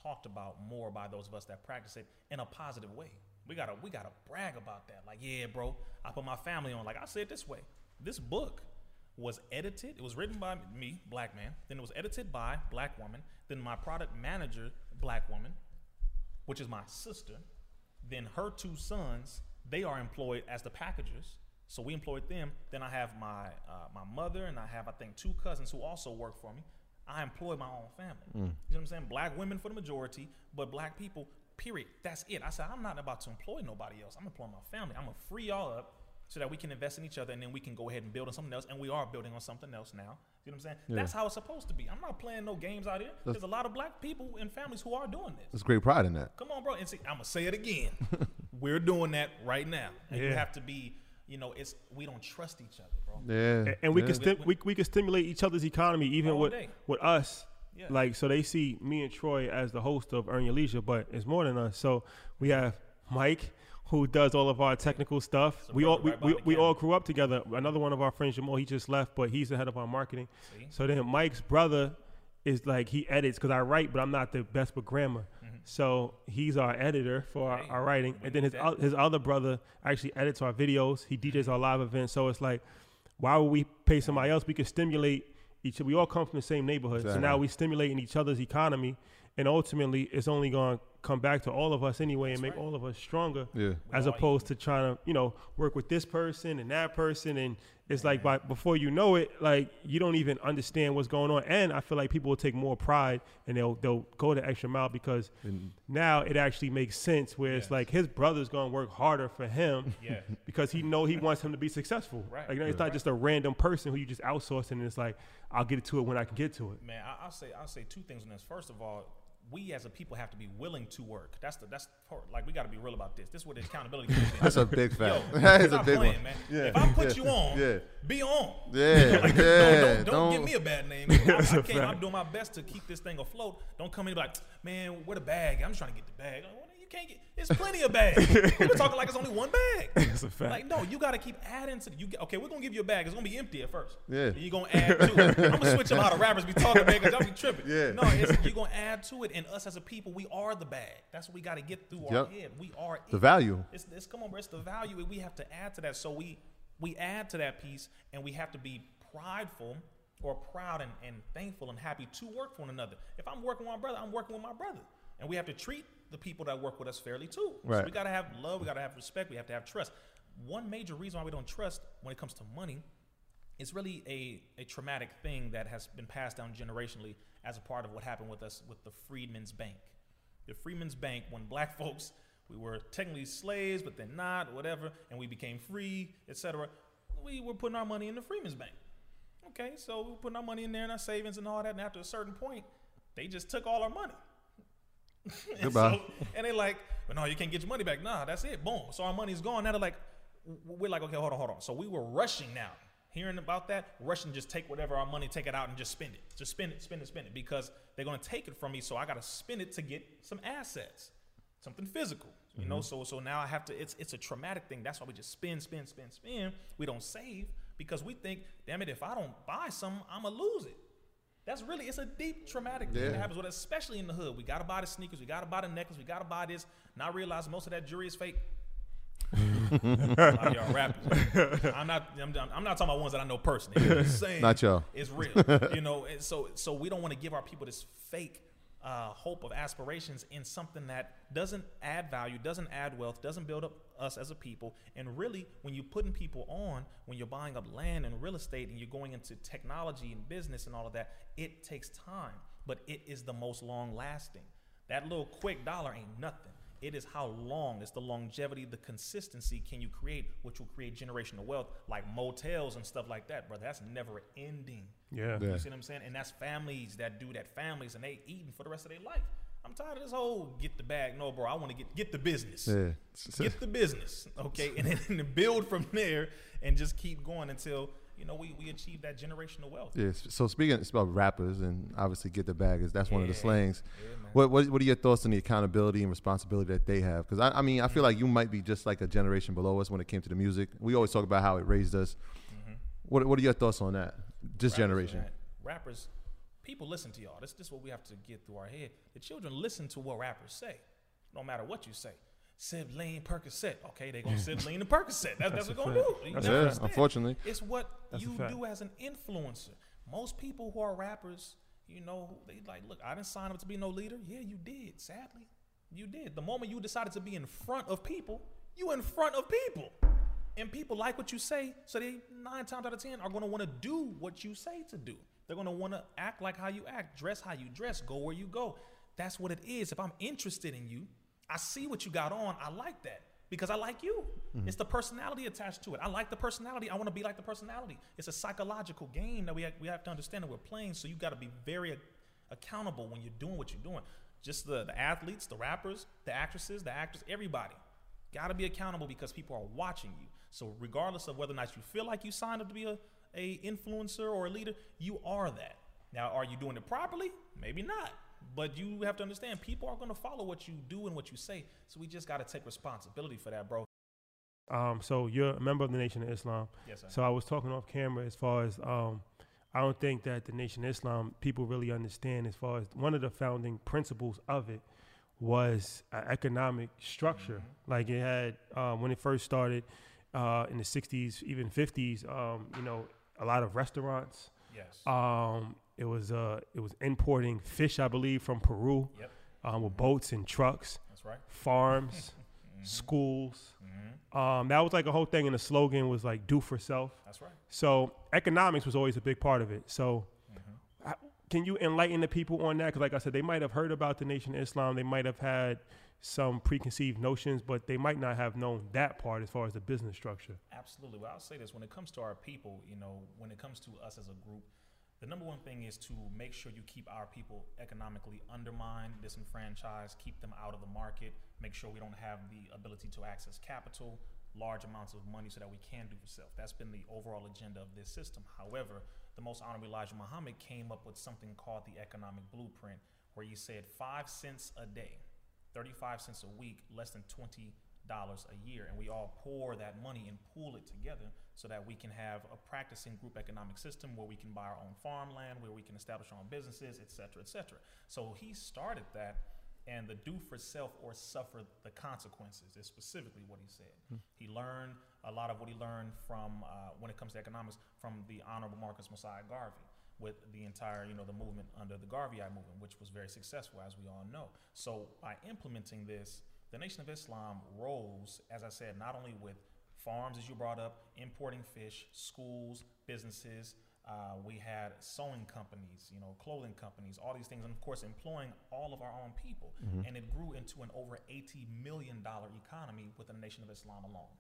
talked about more by those of us that practice it in a positive way we gotta we gotta brag about that like yeah bro i put my family on like i say it this way this book was edited it was written by me black man then it was edited by black woman then my product manager black woman which is my sister. Then her two sons, they are employed as the packagers. So we employed them. Then I have my uh, my mother and I have I think two cousins who also work for me. I employ my own family. You know what I'm saying? Black women for the majority, but black people. Period. That's it. I said I'm not about to employ nobody else. I'm employing my family. I'm gonna free y'all up so that we can invest in each other and then we can go ahead and build on something else. And we are building on something else now. You know what I'm saying? That's how it's supposed to be. I'm not playing no games out here. There's a lot of black people and families who are doing this. There's great pride in that. Come on, bro. And see, I'm gonna say it again. We're doing that right now. And you have to be, you know, it's we don't trust each other, bro. Yeah. A- and we yeah. can stim- we, we can stimulate each other's economy even with day. with us Yeah. like so they see me and troy as the host of earn your leisure but it's more than us so we have mike who does all of our technical stuff a we all we, we, we all grew up together another one of our friends jamal he just left but he's the head of our marketing See? so then mike's brother is like he edits because i write but i'm not the best with grammar so he's our editor for our, Mm-hmm. Hey, our writing and then his, o- his other brother actually edits our videos he DJs our live events so it's like why would we pay somebody else? We could stimulate each. We all come from the same neighborhood, so now Exactly. we stimulating each other's economy, and ultimately, it's only going to come back to all of us anyway, and make right. all of us stronger. Yeah. As all opposed to trying to, you know, work with this person and that person, and it's like by before you know it, like you don't even understand what's going on. And I feel like people will take more pride and they'll they'll go the extra mile because now it actually makes sense. Where it's like his brother's going to work harder for him Yeah. because he know he wants him to be successful. Right. Like it's not just a random person who you just outsourcing and it's like I'll get to it when I can get to it. Man, I, I'll say I'll say two things on this. First of all, we as a people have to be willing to work. That's the that's part, like we got to be real about this. This is what the accountability comes. That's a big Yo, fact. that is a big playing, one. man. Yeah. If I put yeah. you on, Yeah. be on. Yeah. Like, yeah. don't, don't, don't, Don't- give me a bad name. I, I can't, I'm doing my best to keep this thing afloat. Don't come in and be like, man, where the bag? I'm just trying to get the bag. You can't get. There's plenty of bags. We're talking like it's only one bag. That's a fact. Like, no, you got to keep adding to. The, you okay? We're gonna give you a bag. It's gonna be empty at first. Yeah. You're gonna add to it. I'm gonna switch up how the rappers be talking, man, because y'all be tripping. Yeah. No, it's, you're gonna add to it, and us as a people, we are the bag. That's what we got to get through our head. We are The it. value. It's, it's come on, bro. It's the value, and we have to add to that. So we we add to that piece, and we have to be prideful or proud and, and thankful and happy to work for one another. If I'm working with my brother, I'm working with my brother, and we have to treat the people that work with us fairly too. So we gotta have love. We gotta have respect. We have to have trust. One major reason why we don't trust when it comes to money is really a, a traumatic thing that has been passed down generationally as a part of what happened with us with the Freedmen's Bank. The Freedmen's Bank, when black folks we were technically slaves, but then not, whatever, and we became free, etc. We were putting our money in the Freedmen's Bank. Okay, so we were putting our money in there and our savings and all that, and after a certain point, they just took all our money. and Goodbye. So, and they're like, well, no, you can't get your money back. Nah, that's it. Boom. So our money's gone. Now they're like, we're like, okay, hold on, hold on. So we were rushing now. Hearing about that, rushing just take whatever our money, take it out and just spend it. Just spend it, spend it, spend it. Because they're gonna take it from me, so I gotta spend it to get some assets. Something physical. You know, mm-hmm. so so now I have to it's it's a traumatic thing. That's why we just spend, spend, spend, spend. We don't save because we think, damn it, if I don't buy something, I'ma lose it. That's really it's a deep traumatic thing that happens with us, especially in the hood. We gotta buy the sneakers, we gotta buy the necklace, we gotta buy this. Not realize most of that jewelry is fake. A lot of y'all rappers. I'm not. I'm, I'm not talking about ones that I know personally. I'm saying Not y'all. It's real, you know. And so, so we don't want to give our people this fake uh, hope of aspirations in something that doesn't add value, doesn't add wealth, doesn't build up us as a people. And really, when you're putting people on, when you're buying up land and real estate, and you're going into technology and business and all of that, it takes time, but it is the most long lasting. That little quick dollar ain't nothing. It is how long, it's the longevity, the consistency can you create, which will create generational wealth, like motels and stuff like that, brother. That's never ending. Yeah. Yeah. You see what I'm saying? And that's families that do that, families, and they eating for the rest of their life. I'm tired of this whole get the bag. No, bro, I want to get get the business. Yeah. Get the business, okay, and then and then build from there, and just keep going until you know we, we achieve that generational wealth. Yes. So speaking about rappers and obviously get the bag is that's one of the Yeah. slangs. Yeah, what, what what are your thoughts on the accountability and responsibility that they have? Because I, I mean I feel like you might be just like a generation below us when it came to the music. We always talk about how it raised us. Mm-hmm. What what are your thoughts on that? This Rappers, generation. rappers, people listen to y'all. This, this is what we have to get through our head. The children listen to what rappers say, no matter what you say. Sib Lean Percocet. Okay, they gonna sib lean and Percocet. That's, that's, a what they're gonna fact. do. You That's gotta a fact. understand. Unfortunately. it's what That's you do as an influencer. Most people who are rappers, you know, they like, look, I didn't sign up to be no leader. Yeah, you did. Sadly, you did. The moment you decided to be in front of people, you in front of people. And people like what you say, so they nine times out of ten are gonna wanna do what you say to do. They're gonna wanna act like how you act, dress how you dress, go where you go. That's what it is. If I'm interested in you, I see what you got on, I like that. Because I like you. Mm-hmm. It's the personality attached to it. I like the personality. I want to be like the personality. It's a psychological game that we have, we have to understand that we're playing. So you got to be very accountable when you're doing what you're doing. Just the, the athletes, the rappers, the actresses, the actors, everybody. Got to be accountable because people are watching you. So regardless of whether or not you feel like you signed up to be a, a influencer or a leader, you are that. Now, are you doing it properly? Maybe not. But you have to understand people are going to follow what you do and what you say. So we just got to take responsibility for that, bro. Um, so you're a member of the Nation of Islam. Yes, sir. So I was talking off camera as far as um, I don't think that the Nation of Islam people really understand as far as one of the founding principles of it was an economic structure. Like it had um, when it first started uh, in the '60s, even '50s. Um, you know, a lot of restaurants. Yes. Um, it was uh, it was importing fish, I believe, from Peru yep. um, with boats and trucks That's right. farms, schools. Um, that was like a whole thing, and the slogan was like "Do for self." That's right. So economics was always a big part of it. So, Mm-hmm. can you enlighten the people on that? Because, like I said, they might have heard about the Nation of Islam. They might have had some preconceived notions, but they might not have known that part as far as the business structure. Absolutely. Well, I'll say this: when it comes to our people, you know, when it comes to us as a group, the number one thing is to make sure you keep our people economically undermined, disenfranchised, keep them out of the market. Make sure we don't have the ability to access capital, large amounts of money, so that we can do for self. That's been the overall agenda of this system. However, the most honorable Elijah Muhammad came up with something called the economic blueprint, where he said five cents a day 35 cents a week, less than $20 a year. And we all pour that money and pool it together so that we can have a practicing group economic system where we can buy our own farmland, where we can establish our own businesses, et cetera, et cetera. So he started that. And the do for self or suffer the consequences is specifically what he said. He learned a lot of what he learned from, uh, when it comes to economics, from the Honorable Marcus Mosiah Garvey with the entire, you know, the movement under the Garveyite movement, which was very successful, as we all know. So by implementing this, the Nation of Islam rose, as I said, not only with farms, as you brought up, importing fish, schools, businesses, Uh, we had sewing companies, you know, clothing companies, all these things, and of course, employing all of our own people. Mm-hmm. And it grew into an over $80 million economy with the Nation of Islam alone.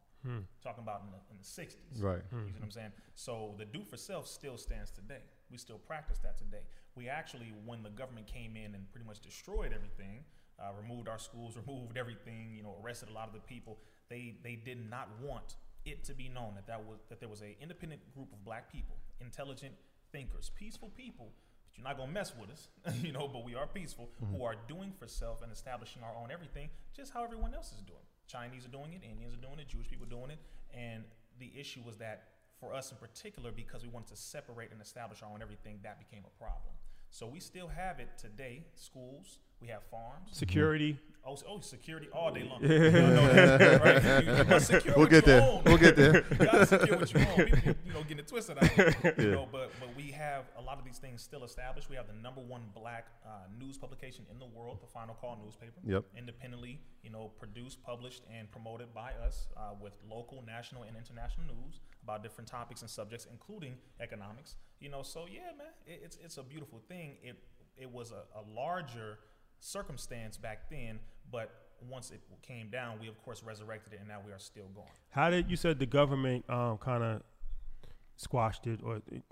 Talking about in the, in the 60s. Right. You see what I'm saying? So the do for self still stands today. We still practice that today. We actually, when the government came in and pretty much destroyed everything, uh, removed our schools, removed everything, you know, arrested a lot of the people, they they did not want it to be known that that was that there was a independent group of black people, intelligent thinkers, peaceful people. But you're not gonna mess with us, you know. But we are peaceful, who are doing for self and establishing our own everything, just how everyone else is doing. Chinese are doing it, Indians are doing it, Jewish people are doing it, and the issue was that for us in particular, because we wanted to separate and establish our own everything, that became a problem. So we still have it today. Schools, we have farms. Security. Oh, oh, security all day long. You know that, right? You- you We'll get there. own. We'll get there. you gotta secure what you own. People, you know, getting it twisted out here. You know, but but we have a lot of these things still established. We have the number one black uh, news publication in the world, the Final Call newspaper. Yep. Independently, you know, produced, published, and promoted by us uh, with local, national, and international news about different topics and subjects, including economics. You know, so yeah, man, it, it's it's a beautiful thing. It it was a, a larger circumstance back then, but once it came down, we of course resurrected it, and now we are still going. How did you said the government um, kind of squashed it, or it,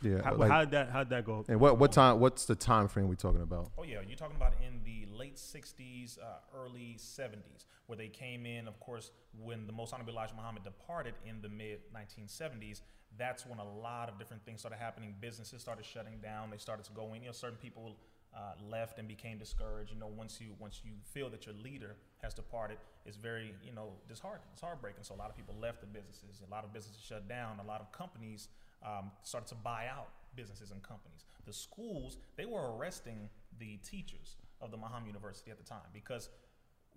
Yeah. how, like- how did that how did that go? and what what time? What's the time frame we're talking about? Oh yeah, you're talking about in the late '60s, uh, early '70s, where they came in. Of course, when the Most Honorable Elijah Muhammad departed in the mid 1970s, that's when a lot of different things started happening. Businesses started shutting down. They started to go in. You know, certain people uh, left and became discouraged. You know, once you once you feel that your leader has departed, it's very you know disheartening. It's heartbreaking. So a lot of people left the businesses. A lot of businesses shut down. A lot of companies um, started to buy out businesses and companies. The schools they were arresting the teachers of the Muhammad University at the time because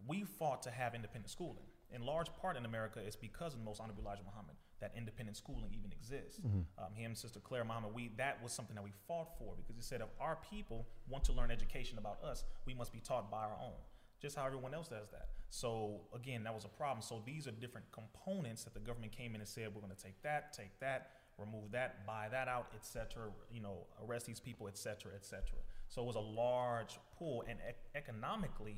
we fought to have independent schooling. In large part in America, it's because of the Most Honorable Elijah Muhammad that independent schooling even exists. Um, him, Sister Clara Muhammad, we that was something that we fought for because he said if our people want to learn education about us, we must be taught by our own. Just how everyone else does that. So again, that was a problem. So these are different components that the government came in and said we're going to take that, take that, remove that, buy that out, etc. You know, arrest these people, etc., etc. So it was a large pool, and ec- economically,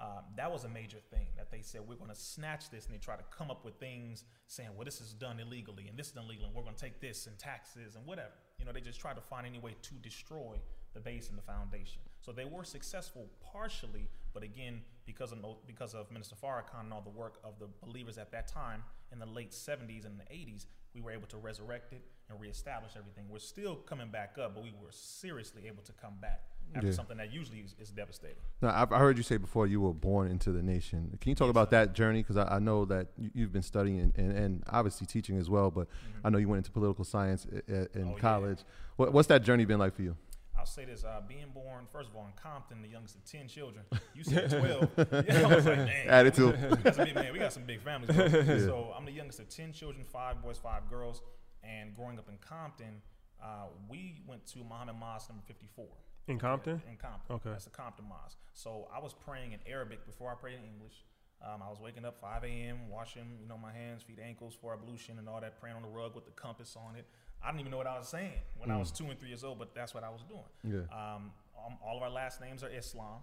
um, that was a major thing that they said we're going to snatch this, and they try to come up with things saying, well, this is done illegally, and this is done illegally, and we're going to take this and taxes and whatever. You know, they just tried to find any way to destroy the base and the foundation. So they were successful partially, but again, because of because of Minister Farrakhan and all the work of the believers at that time in the late 70s and the 80s, we were able to resurrect it and reestablish everything. We're still coming back up, but we were seriously able to come back after Yeah. something that usually is, is devastating. Now, I've, I heard you say before you were born into the nation. Can you talk about that journey? Because I, I know that you, you've been studying and, and obviously teaching as well, but I know you went into political science in Mm-hmm. Oh, yeah. college. What, what's that journey been like for you? I'll say this: uh, being born, first of all, in Compton, the youngest of ten children. You said twelve. yeah, I was like, Attitude. That's a big man. We got some big families. Bro. So I'm the youngest of ten children, five boys, five girls. And growing up in Compton, uh, we went to Muhammad Mosque number 54. In Compton? In Compton. Okay. That's the Compton Mosque. So I was praying in Arabic before I prayed in English. Um, I was waking up 5 a.m., washing, you know, my hands, feet, ankles for ablution and all that, praying on the rug with the compass on it. I didn't even know what I was saying when I was two and three years old, but that's what I was doing. Yeah. Um, um, all of our last names are Islam,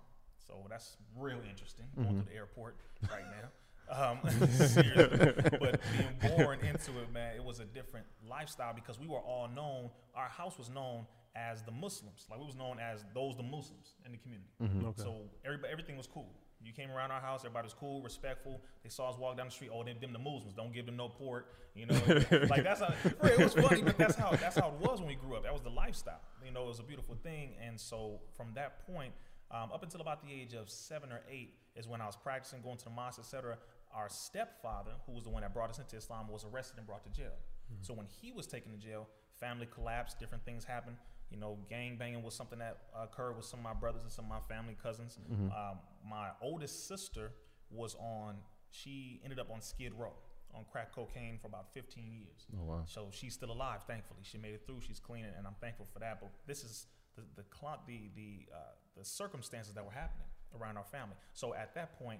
so that's really interesting. Going to the airport right now. Um, but being born into it, man, it was a different lifestyle because we were all known. Our house was known as the Muslims, like we was known as those the Muslims in the community. Okay. So everybody, everything was cool. You came around our house, everybody was cool, respectful. They saw us walk down the street. Oh, them, them the Muslims. Don't give them no pork. You know, like that's how. It was funny, but that's how that's how it was when we grew up. That was the lifestyle. You know, it was a beautiful thing. And so from that point, um, up until about the age of seven or eight, is when I was practicing, going to the mosque, etc. Our stepfather, who was the one that brought us into Islam, was arrested and brought to jail. So when he was taken to jail, family collapsed, different things happened. You know, gang banging was something that occurred with some of my brothers and some of my family cousins. Um, my oldest sister was on, she ended up on Skid Row on crack cocaine for about 15 years. Oh, wow. So she's still alive, thankfully. She made it through. She's clean, and I'm thankful for that. But this is the the the the, uh, the circumstances that were happening around our family. So at that point,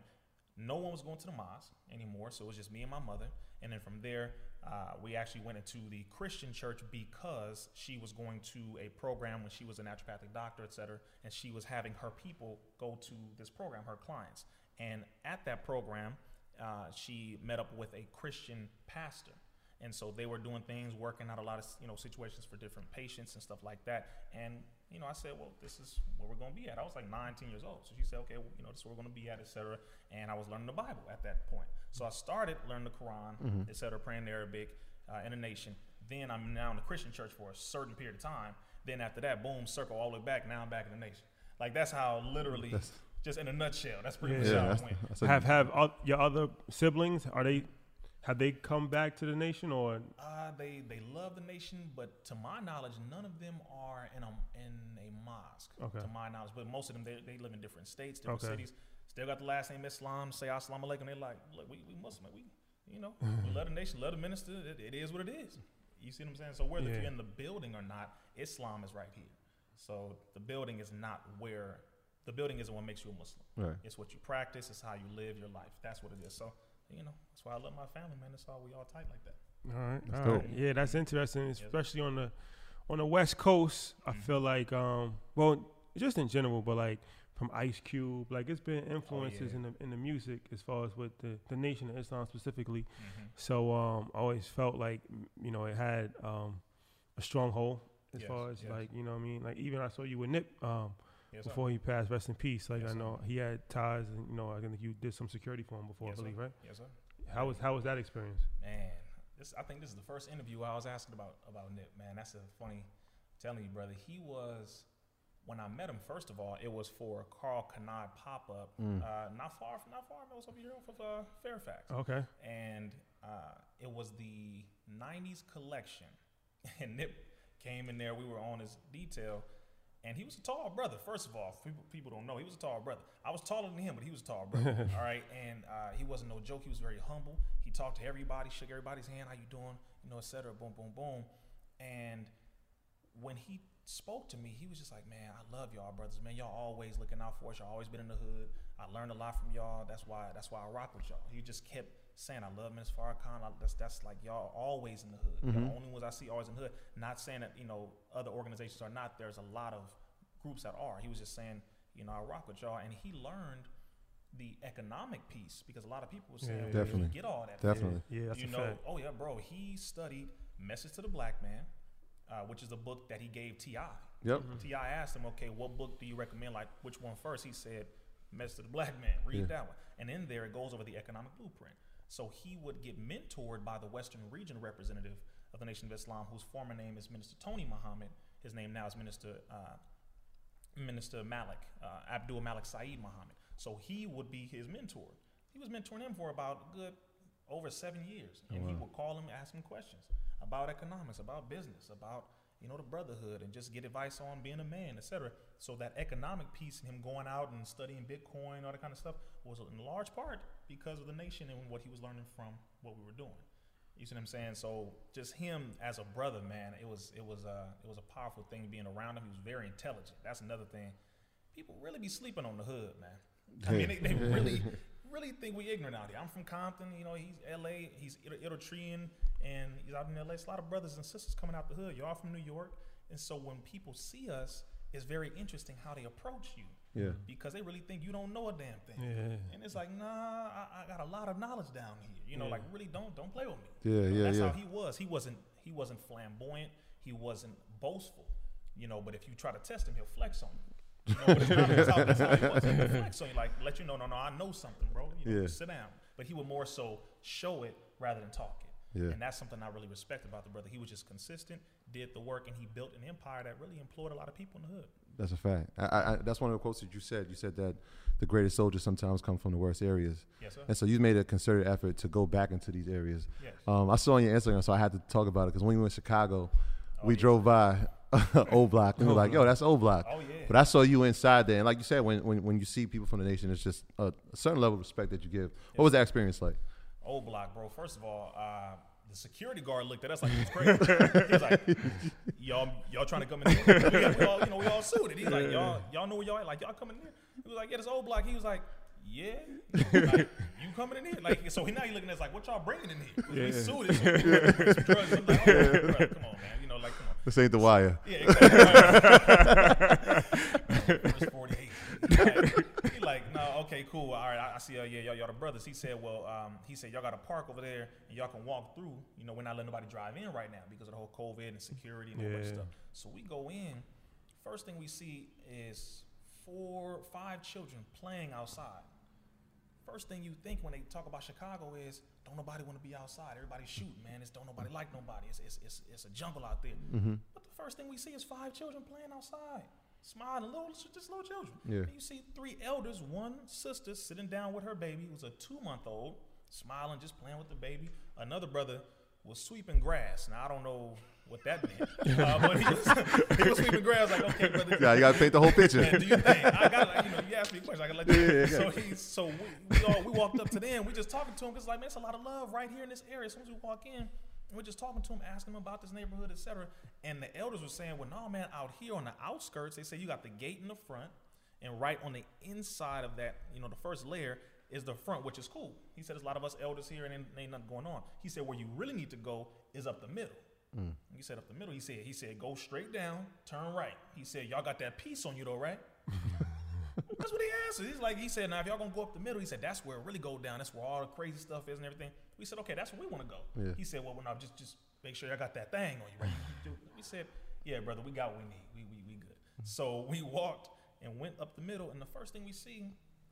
no one was going to the mosque anymore, so it was just me and my mother. And then from there, uh, we actually went into the Christian church because she was going to a program when she was a naturopathic doctor, et cetera, and she was having her people go to this program, her clients. And at that program, uh, she met up with a Christian pastor. And so they were doing things, working out a lot of you know situations for different patients and stuff like that. And you know, I said, well, this is where we're going to be at. I was like 19 years old, so she said, okay, well, you know, this is where we're going to be at, etc. And I was learning the Bible at that point. So I started learning the Quran, mm-hmm. etc., praying in Arabic uh, in a nation. Then I'm now in the Christian church for a certain period of time. Then after that, boom, circle all the way back. Now I'm back in the nation. Like that's how literally. That's, just in a nutshell, that's pretty yeah, much yeah, how it went. have have your other siblings? Are they have they come back to the nation or? Uh, they they love the nation, but to my knowledge, none of them are in a in a mosque. Okay. To my knowledge, but most of them they, they live in different states, different okay. cities. Still got the last name Islam. Say Assalamu alaikum. They're like, look, we we Muslim. We you know we love the nation, love the minister. It, it is what it is. You see what I'm saying? So whether yeah. you're in the building or not, Islam is right here. So the building is not where the building isn't what makes you a Muslim. Right. It's what you practice. It's how you live your life. That's what it is. So you know, that's why I love my family, man. That's why we all tight like that. All right, that's all right. Yeah, that's interesting, especially on the on the West Coast. I mm-hmm. feel like, um, well, just in general, but like from Ice Cube, like it's been influences oh, yeah. in the in the music as far as with the the Nation of Islam specifically. Mm-hmm. So um, I always felt like you know it had um, a stronghold as yes, far as yes. like you know what I mean. Like even I saw you with Nip. Um, Yes, before he passed, rest in peace. Like I know sir. he had ties, and you know I think you did some security for him before, I believe, sir. right? Yes, sir. How was how was that experience? Man, this I think this is the first interview I was asking about about Nip. Man, that's a funny. Telling you, brother, he was when I met him. First of all, it was for a Karl Kani pop up, mm. uh, not far from not far. It was over here off of uh, Fairfax. Okay. And uh, it was the '90s collection, and Nip came in there. We were on his detail and he was a tall brother. First of all, people, people don't know he was a tall brother. I was taller than him, but he was a tall brother. all right, and uh, he wasn't no joke. He was very humble. He talked to everybody, shook everybody's hand. How you doing? You know, etc. Boom, boom, boom. And when he spoke to me, he was just like, "Man, I love y'all, brothers. Man, y'all always looking out for us. Y'all always been in the hood. I learned a lot from y'all. That's why. That's why I rock with y'all." He just kept saying, "I love Minister Farrakhan. That's that's like y'all always in the hood. Mm-hmm. The only ones I see always in the hood. Not saying that you know other organizations are not. There's a lot of groups that are. He was just saying, you know, I rock with y'all, and he learned the economic piece because a lot of people were saying, yeah, definitely get all that. Definitely, yeah, that's you know. Fact. Oh yeah, bro. He studied Message to the Black Man, uh, which is a book that he gave Ti. Yep. Mm-hmm. T.I. asked him, okay, what book do you recommend? Like, which one first? He said, Message to the Black Man. Read yeah. that one, and in there it goes over the economic blueprint. So he would get mentored by the Western Region representative of the Nation of Islam, whose former name is Minister Tony Muhammad. His name now is Minister uh, Minister Malik, uh, Abdul Malik Saeed Muhammad. So he would be his mentor. He was mentoring him for about a good over seven years, and wow. he would call him, ask him questions about economics, about business, about you know the brotherhood, and just get advice on being a man, etc. So that economic piece and him going out and studying Bitcoin, all that kind of stuff, was in large part because of the nation and what he was learning from what we were doing. You see what I'm saying? So just him as a brother, man, it was it was uh it was a powerful thing being around him. He was very intelligent. That's another thing. People really be sleeping on the hood, man. I mean, they, they really really think we ignorant out here. I'm from Compton, you know, he's LA, he's Eritrean, and he's out in LA. It's a lot of brothers and sisters coming out the hood. Y'all from New York. And so when people see us, it's very interesting how they approach you. Yeah. Because they really think you don't know a damn thing. Yeah. And it's like, nah, I, I got a lot of knowledge down here. You know, yeah. like really don't don't play with me. Yeah, you know, yeah, that's yeah. how he was. He wasn't he wasn't flamboyant. He wasn't boastful. You know, but if you try to test him, he'll flex on you. you know, but that's, how, that's how he was. He would flex on you, like let you know, no, no, I know something, bro. You know, yeah. sit down. But he would more so show it rather than talk it. Yeah. And that's something I really respect about the brother. He was just consistent, did the work, and he built an empire that really employed a lot of people in the hood. That's a fact. I, I, that's one of the quotes that you said. You said that the greatest soldiers sometimes come from the worst areas. Yes, sir. And so you made a concerted effort to go back into these areas. Yes. Um, I saw on your Instagram, so I had to talk about it because when we were in Chicago, oh, we drove by O Block and we're like, "Yo, that's O Block." Oh yeah. But I saw you inside there, and like you said, when when, when you see people from the nation, it's just a, a certain level of respect that you give. Yes. What was that experience like? O Block, bro. First of all, uh, the security guard looked at us like he was crazy. he was like, "Y'all, y'all trying to come in here? We, we all, you know, we all suited." He's like, "Y'all, y'all know where y'all at? Like, y'all coming in here?" He was like, "Yeah, this O Block." He was like, yeah, like, you coming in here? Like, so he now he looking at us like, what y'all bringing in here? We Yeah. shit. Some drugs. I'm like, oh, bro, come on, man. You know, like, come on. This ain't the wire. Yeah, exactly. First 48. Like, he like, no, okay, cool. All right, I, I see. Uh, yeah, y'all, y'all the brothers. He said, well, um, he said y'all got a park over there, and y'all can walk through. You know, we're not letting nobody drive in right now because of the whole COVID and security and all that stuff. So we go in. First thing we see is four, five children playing outside. First thing you think when they talk about Chicago is don't nobody want to be outside. Everybody's shooting, man. It's don't nobody like nobody. It's it's, it's, it's a jungle out there. Mm-hmm. But the first thing we see is five children playing outside, smiling, little just little children. Yeah. And you see three elders, one sister sitting down with her baby, who's a two month old, smiling, just playing with the baby. Another brother was sweeping grass. Now I don't know what that meant, uh, but he was, he was sweeping grass. Like okay, brother. Yeah, you gotta paint the whole picture. Man, do you think I got like, you know you asked me a question I gotta let you so he so we, we all we walked up to them we just talking to him because like man it's a lot of love right here in this area. As soon as we walk in we're just talking to him asking him about this neighborhood etc and the elders were saying well no man out here on the outskirts they say you got the gate in the front and right on the inside of that you know the first layer is the front which is cool. He said there's a lot of us elders here and ain't, ain't nothing going on. He said where you really need to go is up the middle Mm. he said up the middle. He said he said go straight down, turn right. He said y'all got that piece on you though, right? that's what he answered. He's like he said now if y'all gonna go up the middle, he said that's where it really go down. That's where all the crazy stuff is and everything. We said okay, that's where we want to go. Yeah. He said well, well now just just make sure y'all got that thing on you, right? We said yeah, brother, we got what we need. We we we good. So we walked and went up the middle, and the first thing we see,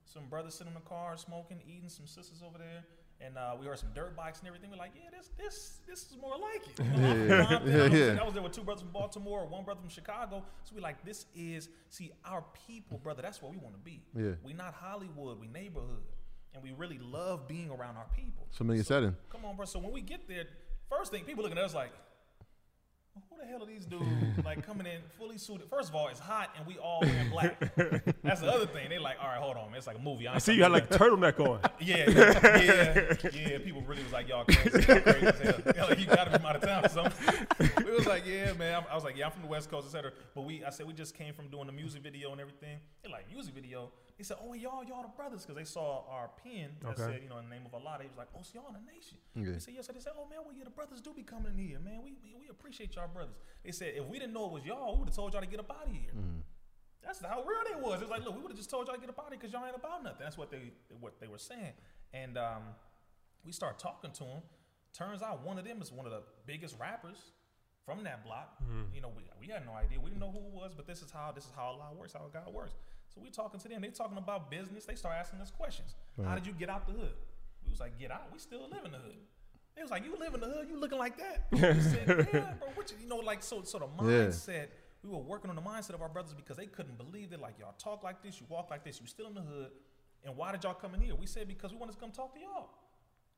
some brothers sitting in the car smoking, eating, some sisters over there. And uh, we heard some dirt bikes and everything. We're like, yeah, this this this is more like it. You know, Yeah, Compton. yeah, I yeah. I was there with two brothers from Baltimore, one brother from Chicago. So we like, this is see our people, brother. That's where we want to be. Yeah. We not Hollywood. We neighborhood, and we really love being around our people. Familiar setting. Come on, bro. So when we get there, first thing people looking at us like, the hell are these dudes like coming in fully suited? First of all, it's hot and we all wearing black. That's the other thing. They like, all right, hold on, man. It's like a movie. I see you had like turtleneck on. Yeah, yeah, yeah, yeah. People really was like, y'all crazy, y'all crazy as hell. They're like, you gotta be from out of town or something. We was like, yeah, man. I'm- was like, yeah, I'm from the West Coast, etc. But we, I said, we just came from doing the music video and everything. They like music video. They said, oh, y'all, y'all the brothers, because they saw our pin that Okay. said, you know, in the name of Allah. They was like, oh, so y'all in the nation. Yeah. They said, yes. So they said, oh man, well, yeah, the brothers do be coming in here, man. We we, we appreciate y'all brothers. They said, if we didn't know it was y'all, we would have told y'all to get up out of here. That's how real they was. It's like, look, we would have just told y'all to get up out of here because y'all ain't about nothing. That's what they what they were saying. And um, we start talking to them. Turns out one of them is one of the biggest rappers from that block. You know, we, we had no idea. We didn't know who it was, but this is how this is how Allah works, how God works. So we talking to them. They talking about business. They start asking us questions. How did you get out the hood? We was like, get out. We still live in the hood. They was like, you live in the hood? You looking like that? We said, yeah, bro. What you, you know, like so. So the Yeah. mindset. We were working on the mindset of our brothers because they couldn't believe it. Like y'all talk like this, you walk like this, you still in the hood. And why did y'all come in here? We said because we wanted to come talk to y'all.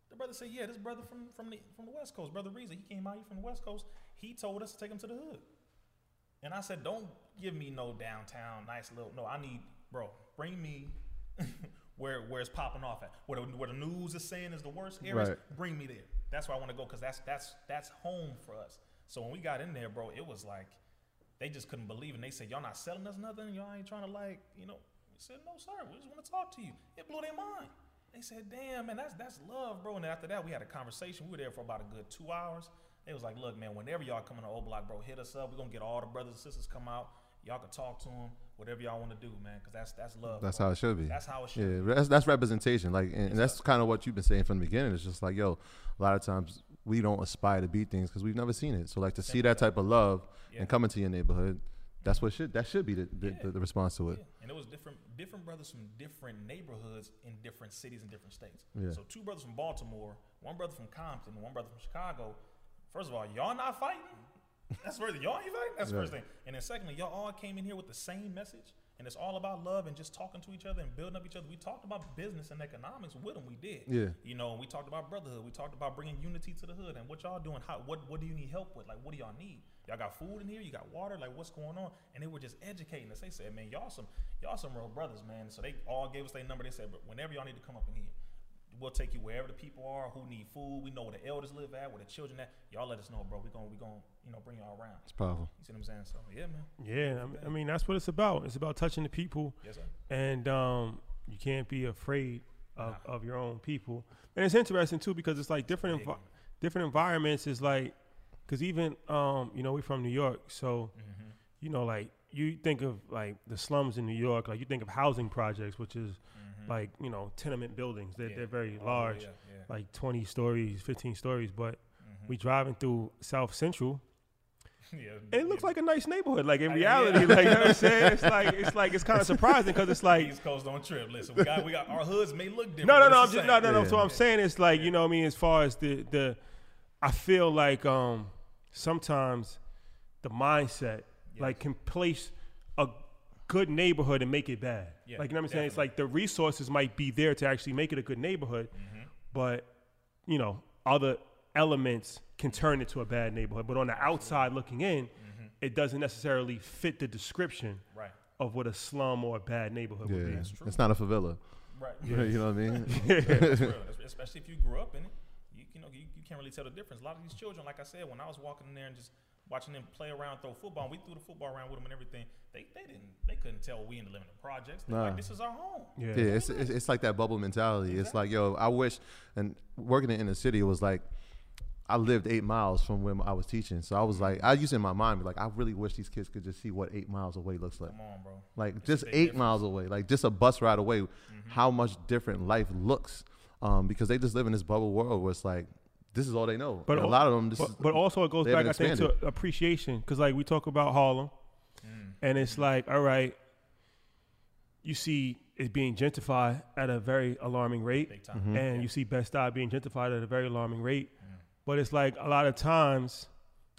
The brother said, "Yeah, this brother from from the from the West Coast, brother Rizza, he came out here from the West Coast. He told us to take him to the hood." And I said, "Don't give me no downtown nice little. No, I need, bro, bring me where where it's popping off at. Where the, where the news is saying is the worst areas. Right. Bring me there. That's where I want to go because that's that's that's home for us. So when we got in there, bro, it was like they just couldn't believe it. And they said, "Y'all not selling us nothing. Y'all ain't trying to like, you know." We said, "No, sir. We just want to talk to you." It blew their mind. They said, "Damn, man, that's that's love, bro." And after that, we had a conversation. We were there for about a good two hours. They was like, "Look, man, whenever y'all come in the O Block, bro, hit us up. We're gonna get all the brothers and sisters come out. Y'all can talk to them, whatever y'all want to do, man, because that's that's love. That's how it should be. That's how it should. Yeah, be. that's that's representation. Like, and, and that's kind of what you've been saying from the beginning. It's just like, yo, a lot of times we don't aspire to be things because we've never seen it. So, like, to see that type of love Yeah. and come into your neighborhood, that's what should that should be the the, Yeah. the, the response to it. Yeah. And it was different different brothers from different neighborhoods in different cities and different states. So two brothers from Baltimore, one brother from Compton, one brother from Chicago. First of all, y'all not fighting. That's first. thing. Y'all ain't fighting. That's the first thing. And then secondly, y'all all came in here with the same message, and it's all about love and just talking to each other and building up each other. We talked about business and economics with them. We did. Yeah. You know, we talked about brotherhood. We talked about bringing unity to the hood and what y'all doing. How what what do you need help with? Like, what do y'all need? Y'all got food in here? You got water? Like, what's going on? And they were just educating us. They said, man, y'all some y'all some real brothers, man. So they all gave us their number. They said, but whenever y'all need to come up in here, we'll take you wherever the people are who need food. We know where the elders live at, where the children at. Y'all let us know, bro. We gonna we gonna you know bring y'all around. It's powerful. You see what I'm saying? So yeah, man. Yeah, I mean, I mean that's what it's about. It's about touching the people, Yes, sir. and um, you can't be afraid of, of your own people. And it's interesting too because it's like different envi- different environments is like because even um you know we're from New York, so Mm-hmm. you know like you think of like the slums in New York, like you think of housing projects, which is like you know tenement buildings. They're Mm-hmm. Yeah. they're very All the way large, up, yeah. like twenty stories, fifteen stories. But Mm-hmm. we driving through South Central, yeah, it looks yeah. like a nice neighborhood. Like in reality, yeah. like you know what I'm saying, it's like it's like it's kind of surprising because it's like East Coast don't trip. Listen, we got we got our hoods may look different. no, no, no. I'm just no, no, no. Yeah. So I'm saying it's like you know what I mean. As far as the the, I feel like um sometimes the mindset like can place a good neighborhood and make it bad. Yeah, like you know what I'm saying. It's like the resources might be there to actually make it a good neighborhood, Mm-hmm. but you know other elements can turn it to a bad neighborhood. But on the outside looking in, it doesn't necessarily fit the description Mm-hmm. Right. of what a slum or a bad neighborhood would be. Yeah, it's not a favela. Right. you know what I mean? That's real. That's- Especially if you grew up in it, you, you know you, you can't really tell the difference. A lot of these children, like I said, when I was walking in there and just watching them play around, throw football, and we threw the football around with them and everything. They, they didn't they couldn't tell we in the living the projects. They're Nah. like this is our home. Yeah. Yeah, it's, it's it's like that bubble mentality. It's like, yo, I wish, and working in the city was like, I lived eight miles from where I was teaching, so I was like, I used to in my mind be like, I really wish these kids could just see what eight miles away looks like. Come on, bro. Like It's just eight difference. miles away, like just a bus ride away, how much different life looks, um, because they just live in this bubble world where it's like, this is all they know. But And a lot of them, this but, is, but also it goes back, I think, to appreciation because like we talk about Harlem, Mm. and it's like, all right, you see it being gentrified at a very alarming rate, Big time. Mm-hmm. and you see Bed-Stuy being gentrified at a very alarming rate. Mm. But it's like a lot of times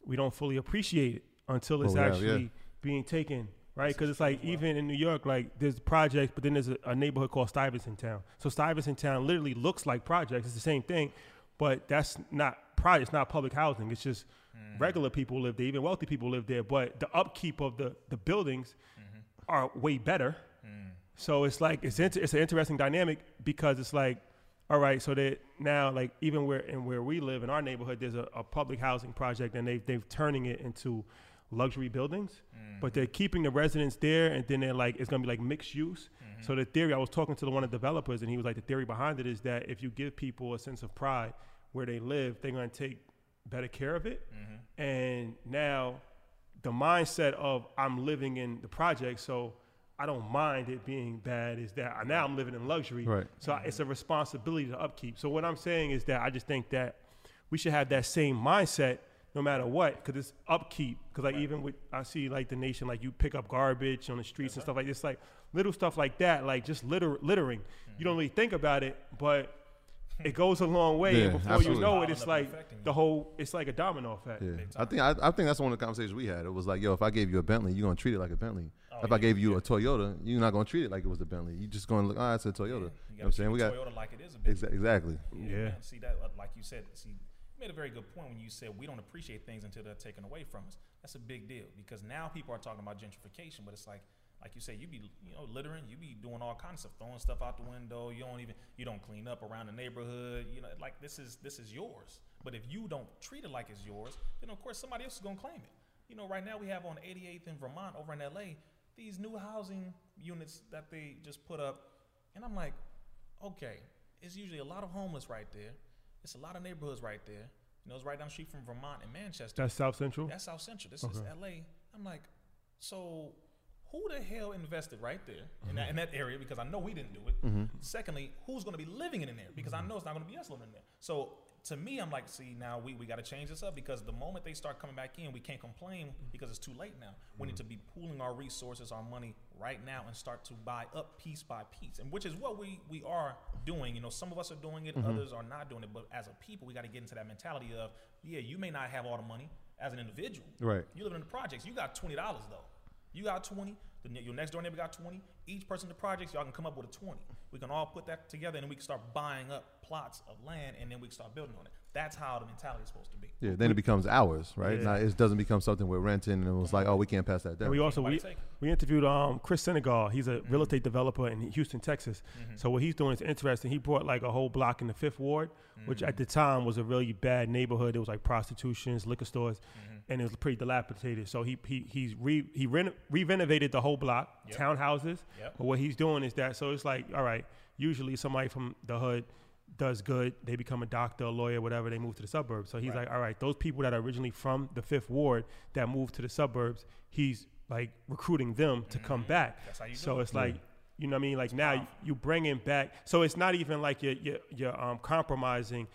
we don't fully appreciate it until it's Oh, yeah, yeah. actually being taken. Right, because it's like even in New York, like there's projects, but then there's a, a neighborhood called Stuyvesant Town. So Stuyvesant Town literally looks like projects. It's the same thing, but that's not projects, it's not public housing. It's just mm-hmm. regular people live there, even wealthy people live there. But the upkeep of the the buildings mm-hmm. are way better. Mm. So it's like it's inter- it's an interesting dynamic because it's like, all right, so that now like even where in where we live in our neighborhood, there's a, a public housing project and they they've turning it into luxury buildings, but mm-hmm. they're keeping the residents there, and then they're like it's gonna be like mixed use. So the theory I was talking to the, one of the developers, and he was like, the theory behind it is that if you give people a sense of pride where they live, they're gonna take better care of it, mm-hmm. and now the mindset of I'm living in the project, so I don't mind it being bad. Is that now I'm living in luxury, Right. So it's a responsibility to upkeep. So what I'm saying is that I just think that we should have that same mindset no matter what, because it's upkeep. Because like even with I see like the nation, like you pick up garbage on the streets and stuff like this, like little stuff like that, like just litter littering. You don't mm-hmm. really think about it, but it goes a long way. Yeah, and before absolutely. you know it, it's Piling up and like the whole. It's like a domino effect. Yeah, I think I, I think that's one of the conversations we had. It was like, yo, if I gave you a Bentley, you're gonna treat it like a Bentley. if I gave you a Toyota, you're not gonna treat it like it was a Bentley. You're just gonna look, oh, it's a Toyota. You You know what I'm saying? We got Toyota like it is a big exa- exactly. Yeah. man. See that, uh, like you said, see, you made a very good point when you said we don't appreciate things until they're taken away from us. That's a big deal because now people are talking about gentrification, but it's like, like you say, you be, you know, littering, you be doing all kinds of stuff, throwing stuff out the window. You don't even, you don't clean up around the neighborhood. You know, like this is this is yours. But if you don't treat it like it's yours, then of course somebody else is gonna claim it. You know, right now we have on 88th in Vermont, over in LA, these new housing units that they just put up, and I'm like, okay, it's usually a lot of homeless right there. It's a lot of neighborhoods right there. You know, it's right down the street from Vermont and Manchester. That's South Central. That's South Central. This is LA. I'm like, so who the hell invested right there in, that, in that area? Because I know we didn't do it. Mm-hmm. Secondly, who's going to be living in there? Because I know it's not going to be us living in there. So to me, I'm like, see, now we, we got to change this up because the moment they start coming back in, we can't complain because it's too late now. We need to be pooling our resources, our money right now and start to buy up piece by piece. And which is what we, we are doing. You know, some of us are doing it, mm-hmm. others are not doing it. But as a people, we got to get into that mentality of, yeah, you may not have all the money as an individual. Right. You live in the projects. You got twenty dollars though. You got twenty. The, ne- your next door neighbor got twenty. Each person in the projects, y'all can come up with a twenty. We can all put that together, and we can start buying up plots of land, and then we can start building on it. That's how the mentality is supposed to be. Yeah, then it becomes ours, right? Yeah. Now it doesn't become something we're renting, and it was like, oh, we can't pass that And down. we also we, we interviewed um, Chris Senegal. He's a Mm-hmm. real estate developer in Houston, Texas. So what he's doing is interesting. He bought like a whole block in the Fifth Ward, which Mm-hmm. at the time was a really bad neighborhood. It was like prostitutions, liquor stores, Mm-hmm. And it was pretty dilapidated. So he he he's re, he reno, re-renovated the whole block, Yep. townhouses. Yep. But what he's doing is that so it's like, all right, usually somebody from the hood does good, they become a doctor, a lawyer, whatever, they move to the suburbs. So he's Right. like, all right, those people that are originally from the fifth ward that moved to the suburbs, he's like recruiting them to come back. Mm-hmm. That's how you do so it. it's like, you know what I mean? Like now you, you bringing back, so it's not even like you're, you're, you're um, compromising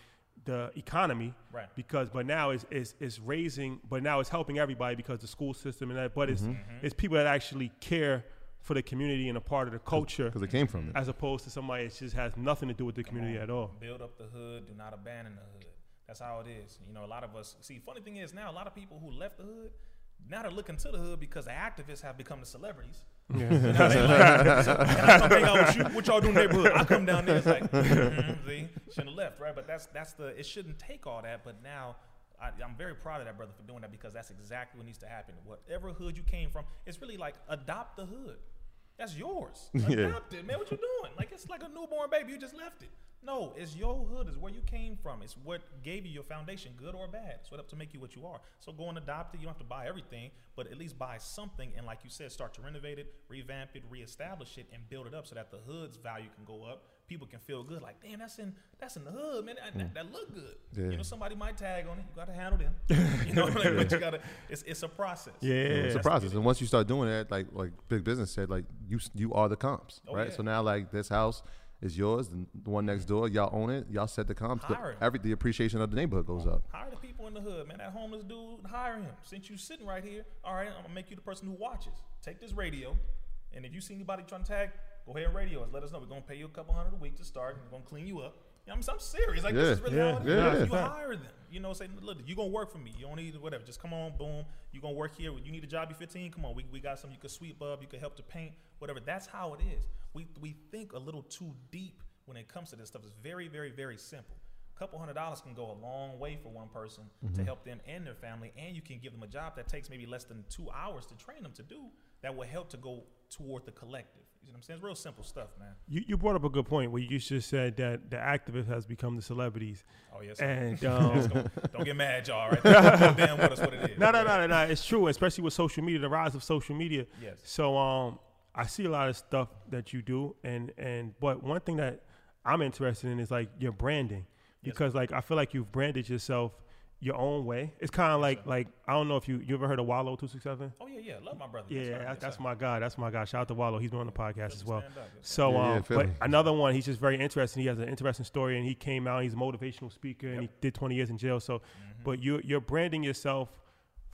the economy Right. because but now it's, it's, it's raising but now it's helping everybody because the school system and that but it's Mm-hmm. it's people that actually care for the community and a part of the culture because it came from it. as opposed to somebody that just has nothing to do with the community at all. Build up the hood. Do not abandon the hood. That's how it is. You know, a lot of us see. Funny thing is now, a lot of people who left the hood now they're looking to the hood because the activists have become the celebrities. Now they like, so, I come hang out with you? What y'all do in the neighborhood? I come down there. It's like, mm, see, shouldn't have left, right? But that's that's the. It shouldn't take all that. But now. I, I'm very proud of that brother for doing that because that's exactly what needs to happen. Whatever hood you came from, it's really like adopt the hood. That's yours. Yeah. Adopt it, man. What you doing? Like it's like a newborn baby. You just left it. No, it's your hood. It's where you came from. It's what gave you your foundation, good or bad. It's what up to make you what you are. So go and adopt it. You don't have to buy everything, but at least buy something. And like you said, start to renovate it, revamp it, reestablish it, and build it up so that the hood's value can go up. People can feel good. Like, damn, that's in that's in the hood, man. That, that, mm. that look good. Yeah. You know, somebody might tag on it. You got to handle them. you know, like, but you gotta. It's it's a process. Yeah. it's a process, and once you start doing that, like like big business said, like you you are the comps, Oh, right? yeah. So now like this house is yours, the, the one next door, y'all own it, y'all set the comps. the- Hire 'em. every the appreciation of the neighborhood goes up. Hire the people in the hood, man. That homeless dude, hire him. Since you sitting right here, all right, I'm gonna make you the person who watches. Take this radio, and if you see anybody trying to tag, go ahead and radio us. Let us know. We're gonna pay you a couple hundred a week to start, and we're gonna clean you up. You know, I'm, I'm serious. Like Yeah. this is really Yeah. how it is. Yeah. You hire them. You know, say, look, you gonna work for me. You don't need whatever. Just come on, boom. You gonna work here. You need a job. You 15. Come on. We, we got something you could sweep up. You could help to paint. Whatever. That's how it is. We we think a little too deep when it comes to this stuff. It's very very very simple A couple hundred dollars can go a long way for one person to mm-hmm. help them and their family and you can give them a job that takes maybe less than two hours to train them to do that will help to go toward the collective you know what i'm saying it's real simple stuff man You, you brought up a good point where you just said that the activist has become the celebrities. oh yes And um, don't get mad y'all right damn what is what it is no, no, no, no, no. It's true, especially with social media, the rise of social media. Yes. So um, I see a lot of stuff that you do, and and but one thing that I'm interested in is like your branding, because like I feel like you've branded yourself your own way. It's kind of like like I don't know if you you ever heard of Wallo two six seven. oh yeah yeah love my brother Yeah, that's, Yes, that's my guy. That's my guy. Shout out to Wallo. He's been on the podcast as well. stand up. Yes, So, Yeah, yeah, um, Philly. but another one, he's just very interesting. He has an interesting story, and he came out. He's a motivational speaker, and he did 20 years in jail. So, Mm-hmm. but you're you're branding yourself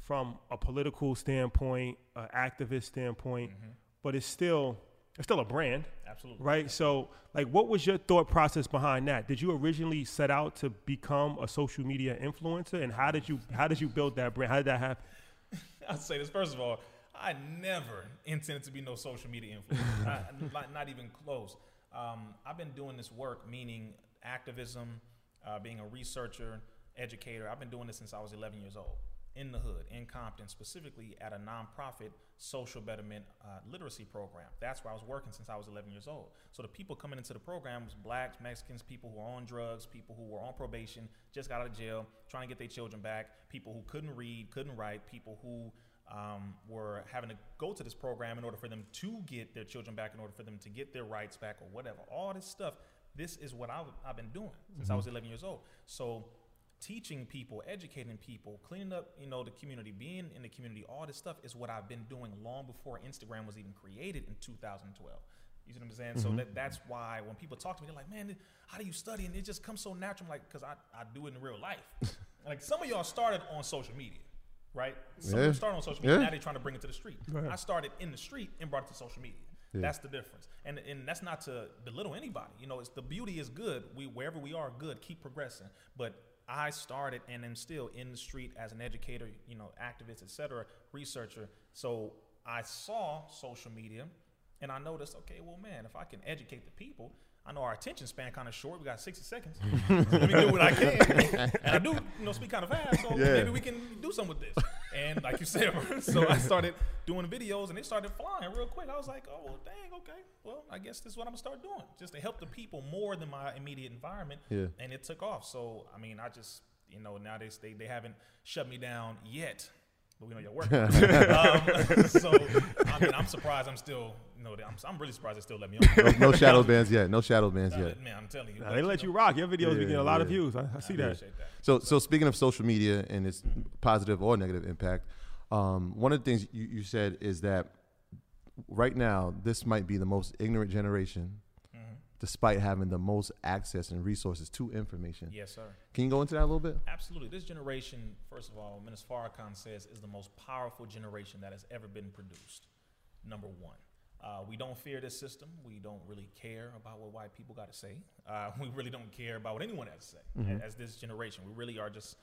from a political standpoint, an activist standpoint, Mm-hmm. but it's still it's still a brand, absolutely right? So, like, what was your thought process behind that? Did you originally set out to become a social media influencer, and how did you how did you build that brand? How did that happen? I'll say this first of all. I never intended to be no social media influencer, not, not, not even close. Um, I've been doing this work, meaning activism, uh, being a researcher, educator. I've been doing this since I was 11 years old in the hood, in Compton, specifically at a nonprofit social betterment uh, literacy program. That's where I was working since I was 11 years old. So the people coming into the program was blacks, Mexicans, people who were on drugs, people who were on probation, just got out of jail, trying to get their children back, people who couldn't read, couldn't write, people who um, were having to go to this program in order for them to get their children back, in order for them to get their rights back, or whatever. All this stuff. This is what I've, I've been doing since I was 11 years old. So, teaching people, educating people, cleaning up, you know, the community, being in the community, all this stuff is what I've been doing long before Instagram was even created in 2012. You see what I'm saying? So mm-hmm. that, that's why when people talk to me, they're like, "Man, how do you study?" And it just comes so natural. I'm like, because I, I do it in real life. like some of y'all started on social media, right? Some of Yeah. you started on social media. Yeah. Now they're trying to bring it to the street. Right. I started in the street and brought it to social media. Yeah. That's the difference. And and that's not to belittle anybody. You know, it's the beauty is good. We wherever we are, good. Keep progressing. But I started and am still in the street as an educator, you know, activist, etc., researcher. So I saw social media and I noticed, okay, well, man, if I can educate the people, I know our attention span kind of short. We got 60 seconds. Let me do what I can. And I do, you know, speak kind of fast. So Yeah. maybe we can do something with this. And like you said, so I started doing videos and they started flying real quick. I was like, oh, well, dang, okay. Well, I guess this is what I'm going to start doing just to help the people more than my immediate environment. Yeah. And it took off. So, I mean, I just, you know, now they, they, they haven't shut me down yet. But we know you're working. um, so I mean, I'm surprised. I'm still, you know, I'm, I'm really surprised they still let me on. No, no shadow bands yet. No shadow bands yet. Man, I'm telling you, Nah, they let you know, rock. Your videos be Yeah, getting a lot of views. I, I see I that. that. So, so speaking of social media and its positive or negative impact, um, one of the things you, you said is that right now this might be the most ignorant generation. Despite having the most access and resources to information. Yes, sir. Can you go into that a little bit? Absolutely. This generation, first of all, Minister Farrakhan says, is the most powerful generation that has ever been produced. Number one. Uh, we don't fear this system. We don't really care about what white people got to say. Uh, we really don't care about what anyone has to say. As this generation, we really are just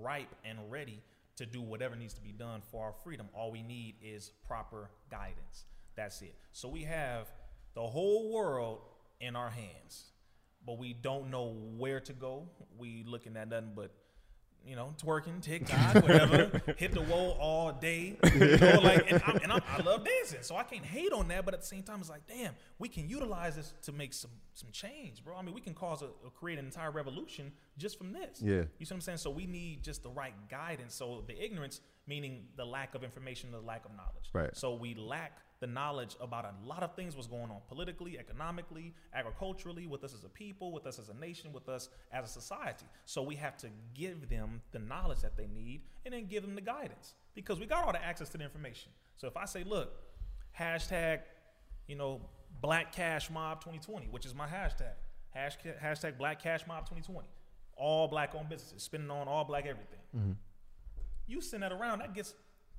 ripe and ready to do whatever needs to be done for our freedom. All we need is proper guidance. That's it. So we have the whole world in our hands but we don't know where to go. We looking at nothing but, you know, twerking, TikTok, whatever. hit the wall all day. You know, like, and, I'm, and I'm, I love dancing, so I can't hate on that. But at the same time, it's like, damn, we can utilize this to make some some change, bro. I mean, we can cause a, a create an entire revolution just from this. Yeah. You see what I'm saying? So we need just the right guidance. So the ignorance, meaning the lack of information, the lack of knowledge. Right. So we lack the knowledge about a lot of things was going on politically, economically, agriculturally, with us as a people, with us as a nation, with us as a society. So we have to give them the knowledge that they need and then give them the guidance because we got all the access to the information. So if I say, look, hashtag, you know, Black Cash Mob 2020, which is my hashtag, hashtag, hashtag Black Cash Mob 2020, all black owned businesses, spending on all black everything. Mm-hmm. You send that around, that gets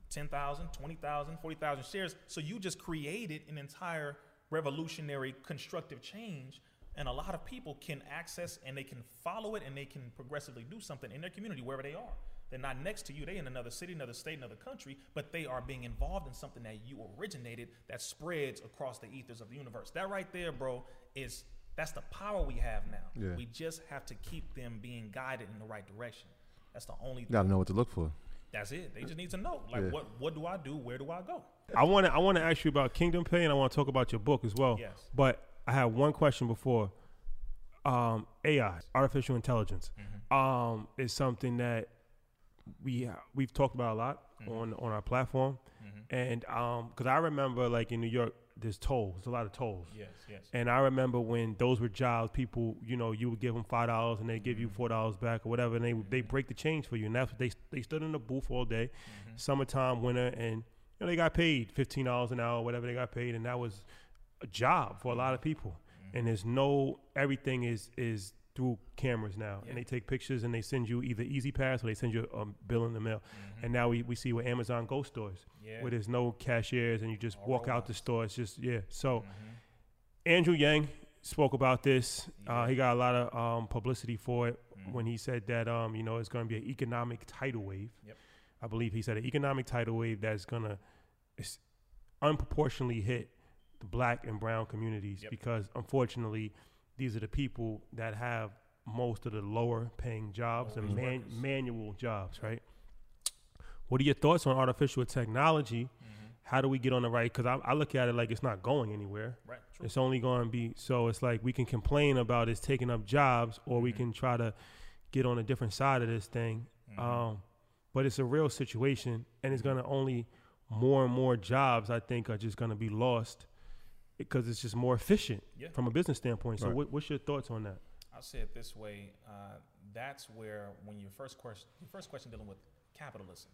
10,000, 20,000, 40,000 shares. So you just created an entire revolutionary constructive change. And a lot of people can access and they can follow it and they can progressively do something in their community wherever they are. They're not next to you, they're in another city, another state, another country, but they are being involved in something that you originated that spreads across the ethers of the universe. That right there, bro, is that's the power we have now. Yeah. We just have to keep them being guided in the right direction. That's the only thing. Got to know what to look for. That's it. They just need to know, like, Yeah. what what do I do? Where do I go? I want to I want to ask you about Kingdom Pay, and I want to talk about your book as well. Yes. But I have one question before. Um, AI, artificial intelligence, um, is something that we we've talked about a lot on on our platform, and um, because I remember like in New York, there's tolls, there's a lot of tolls. Yes, yes. And I remember when those were jobs, people, you know, you would give them five dollars and they give you mm-hmm. four dollars back or whatever, and they they mm-hmm. break the change for you, and that's what they they stood in the booth all day, mm-hmm. summertime, winter, and you know they got paid fifteen dollars an hour, whatever they got paid, and that was a job for a lot of people. And there's no everything is is through cameras now, and they take pictures and they send you either E-ZPass or they send you a bill in the mail. And now we, we see with Amazon Go stores Yeah. where there's no cashiers and you just All walk out the store. It's just yeah. So. Andrew Yang spoke about this. Uh, he got a lot of um, publicity for it when he said that um, you know it's going to be an economic tidal wave. Yep. I believe he said an economic tidal wave that's going to unproportionally hit the black and brown communities Yep. because unfortunately these are the people that have most of the lower paying jobs and man- manual jobs, right? What are your thoughts on artificial technology? How do we get on the right? Because I, I look at it like it's not going anywhere. Right. True. It's only going to be so. It's like we can complain about it's taking up jobs, or Mm-hmm. we can try to get on a different side of this thing. Mm-hmm. Um, but it's a real situation, and it's going to only more and more jobs. I think are just going to be lost because it's just more efficient Yeah. from a business standpoint. So, Right. what, what's your thoughts on that? I'll say it this way: uh, that's where when your first question, your first question dealing with capitalism.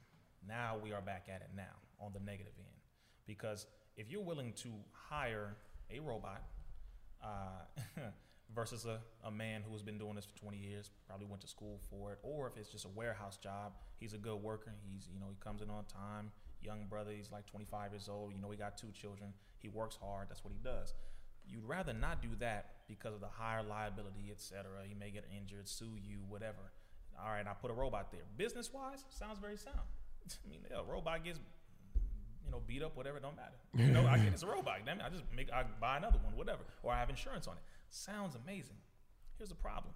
Now we are back at it now on the negative end, because if you're willing to hire a robot uh, versus a, a man who has been doing this for 20 years, probably went to school for it, or if it's just a warehouse job, he's a good worker. He's you know he comes in on time. Young brother, he's like 25 years old. You know he got two children. He works hard. That's what he does. You'd rather not do that because of the higher liability, etc. He may get injured, sue you, whatever. All right, I put a robot there. Business wise, sounds very sound. I mean, yeah, a robot gets, you know, beat up, whatever, don't matter. You know, I get it's a robot. Damn it, I just make, I buy another one, whatever, or I have insurance on it. Sounds amazing. Here's the problem: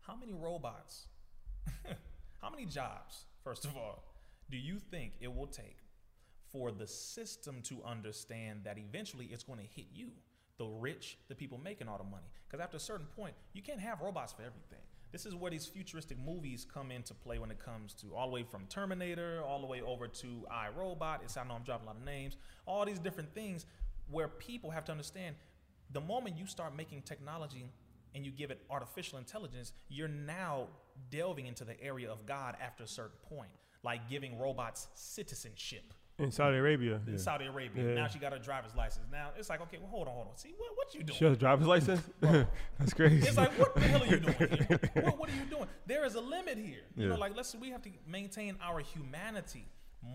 How many robots? how many jobs? First of all, do you think it will take for the system to understand that eventually it's going to hit you, the rich, the people making all the money. Because after a certain point, you can't have robots for everything. This is where these futuristic movies come into play when it comes to all the way from Terminator all the way over to iRobot. It's I know I'm dropping a lot of names. All these different things where people have to understand the moment you start making technology and you give it artificial intelligence, you're now delving into the area of God after a certain point, like giving robots citizenship In Saudi Arabia. in Saudi Arabia. Yeah. Now she got her driver's license. Now it's like, okay, well, hold on, hold on. See, what, what you doing? She has a driver's license? That's crazy. It's like, what the hell are you doing here? What, what are you doing? There is a limit here. You know, like let's we have to maintain our humanity.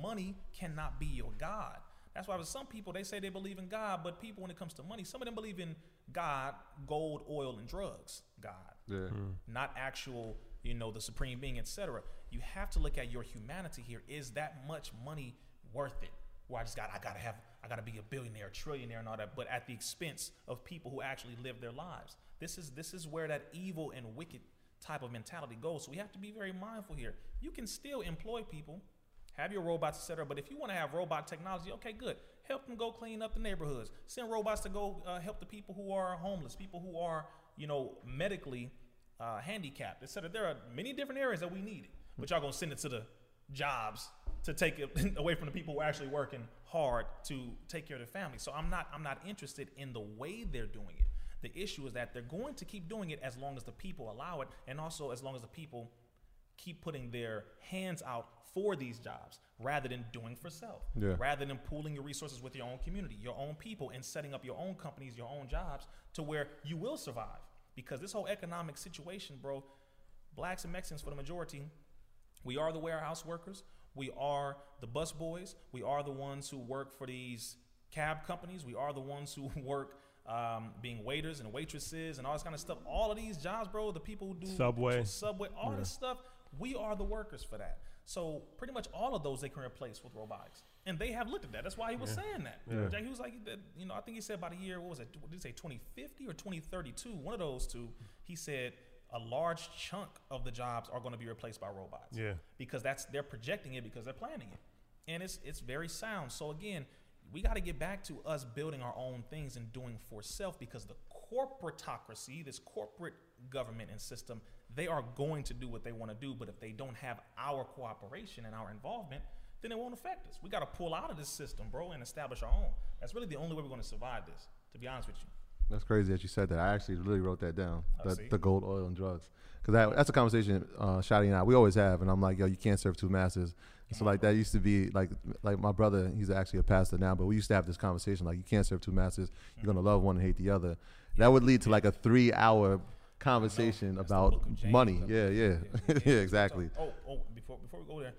Money cannot be your God. That's why with some people they say they believe in God, but people when it comes to money, some of them believe in God, gold, oil, and drugs. God, Yeah. Mm. not actual, you know, the supreme being, etc. You have to look at your humanity here. Is that much money worth it? Where I just got, I gotta have, I gotta be a billionaire, a trillionaire, and all that, but at the expense of people who actually live their lives. This is this is where that evil and wicked type of mentality goes. So we have to be very mindful here. You can still employ people, have your robots, etc. But if you want to have robot technology, okay, good. Help them go clean up the neighborhoods. Send robots to go uh, help the people who are homeless, people who are, you know, medically uh, handicapped, etc. There are many different areas that we need it, but y'all gonna send it to the jobs to take it away from the people who are actually working hard to take care of their family. So I'm not I'm not interested in the way they're doing it. The issue is that they're going to keep doing it as long as the people allow it, and also as long as the people keep putting their hands out for these jobs rather than doing for self. Yeah. Rather than pooling your resources with your own community, your own people, and setting up your own companies, your own jobs to where you will survive. Because this whole economic situation, bro, blacks and Mexicans for the majority, we are the warehouse workers. We are the bus boys. We are the ones who work for these cab companies. We are the ones who work um, being waiters and waitresses and all this kind of stuff. All of these jobs, bro, the people who do Subway. Subway, all this stuff, we are the workers for that. So pretty much all of those they can replace with robotics. And they have looked at that. That's why he was saying that. Yeah. He was like, you know, I think he said about a year, what was it? Did he say, 2050 or 2032? One of those two. He said a large chunk of the jobs are going to be replaced by robots Yeah. because that's they're projecting it because they're planning it, and it's it's very sound. So again, we got to get back to us building our own things and doing for self because the corporatocracy, this corporate government and system, they are going to do what they want to do. But if they don't have our cooperation and our involvement, then it won't affect us. We got to pull out of this system, bro, and establish our own. That's really the only way we're going to survive this. To be honest with you. That's crazy that you said that. I actually really wrote that down. Oh, The, the gold, oil, and drugs. Because that, that's a conversation uh, Shotty and I we always have, and I'm like, yo, you can't serve two masters. And so like that used to be like like my brother. He's actually a pastor now, but we used to have this conversation like you can't serve two masters. You're gonna love one and hate the other. That would lead to like a three hour conversation about book of James money. of- Yeah, yeah, yeah, exactly. Oh, oh, before before we go there,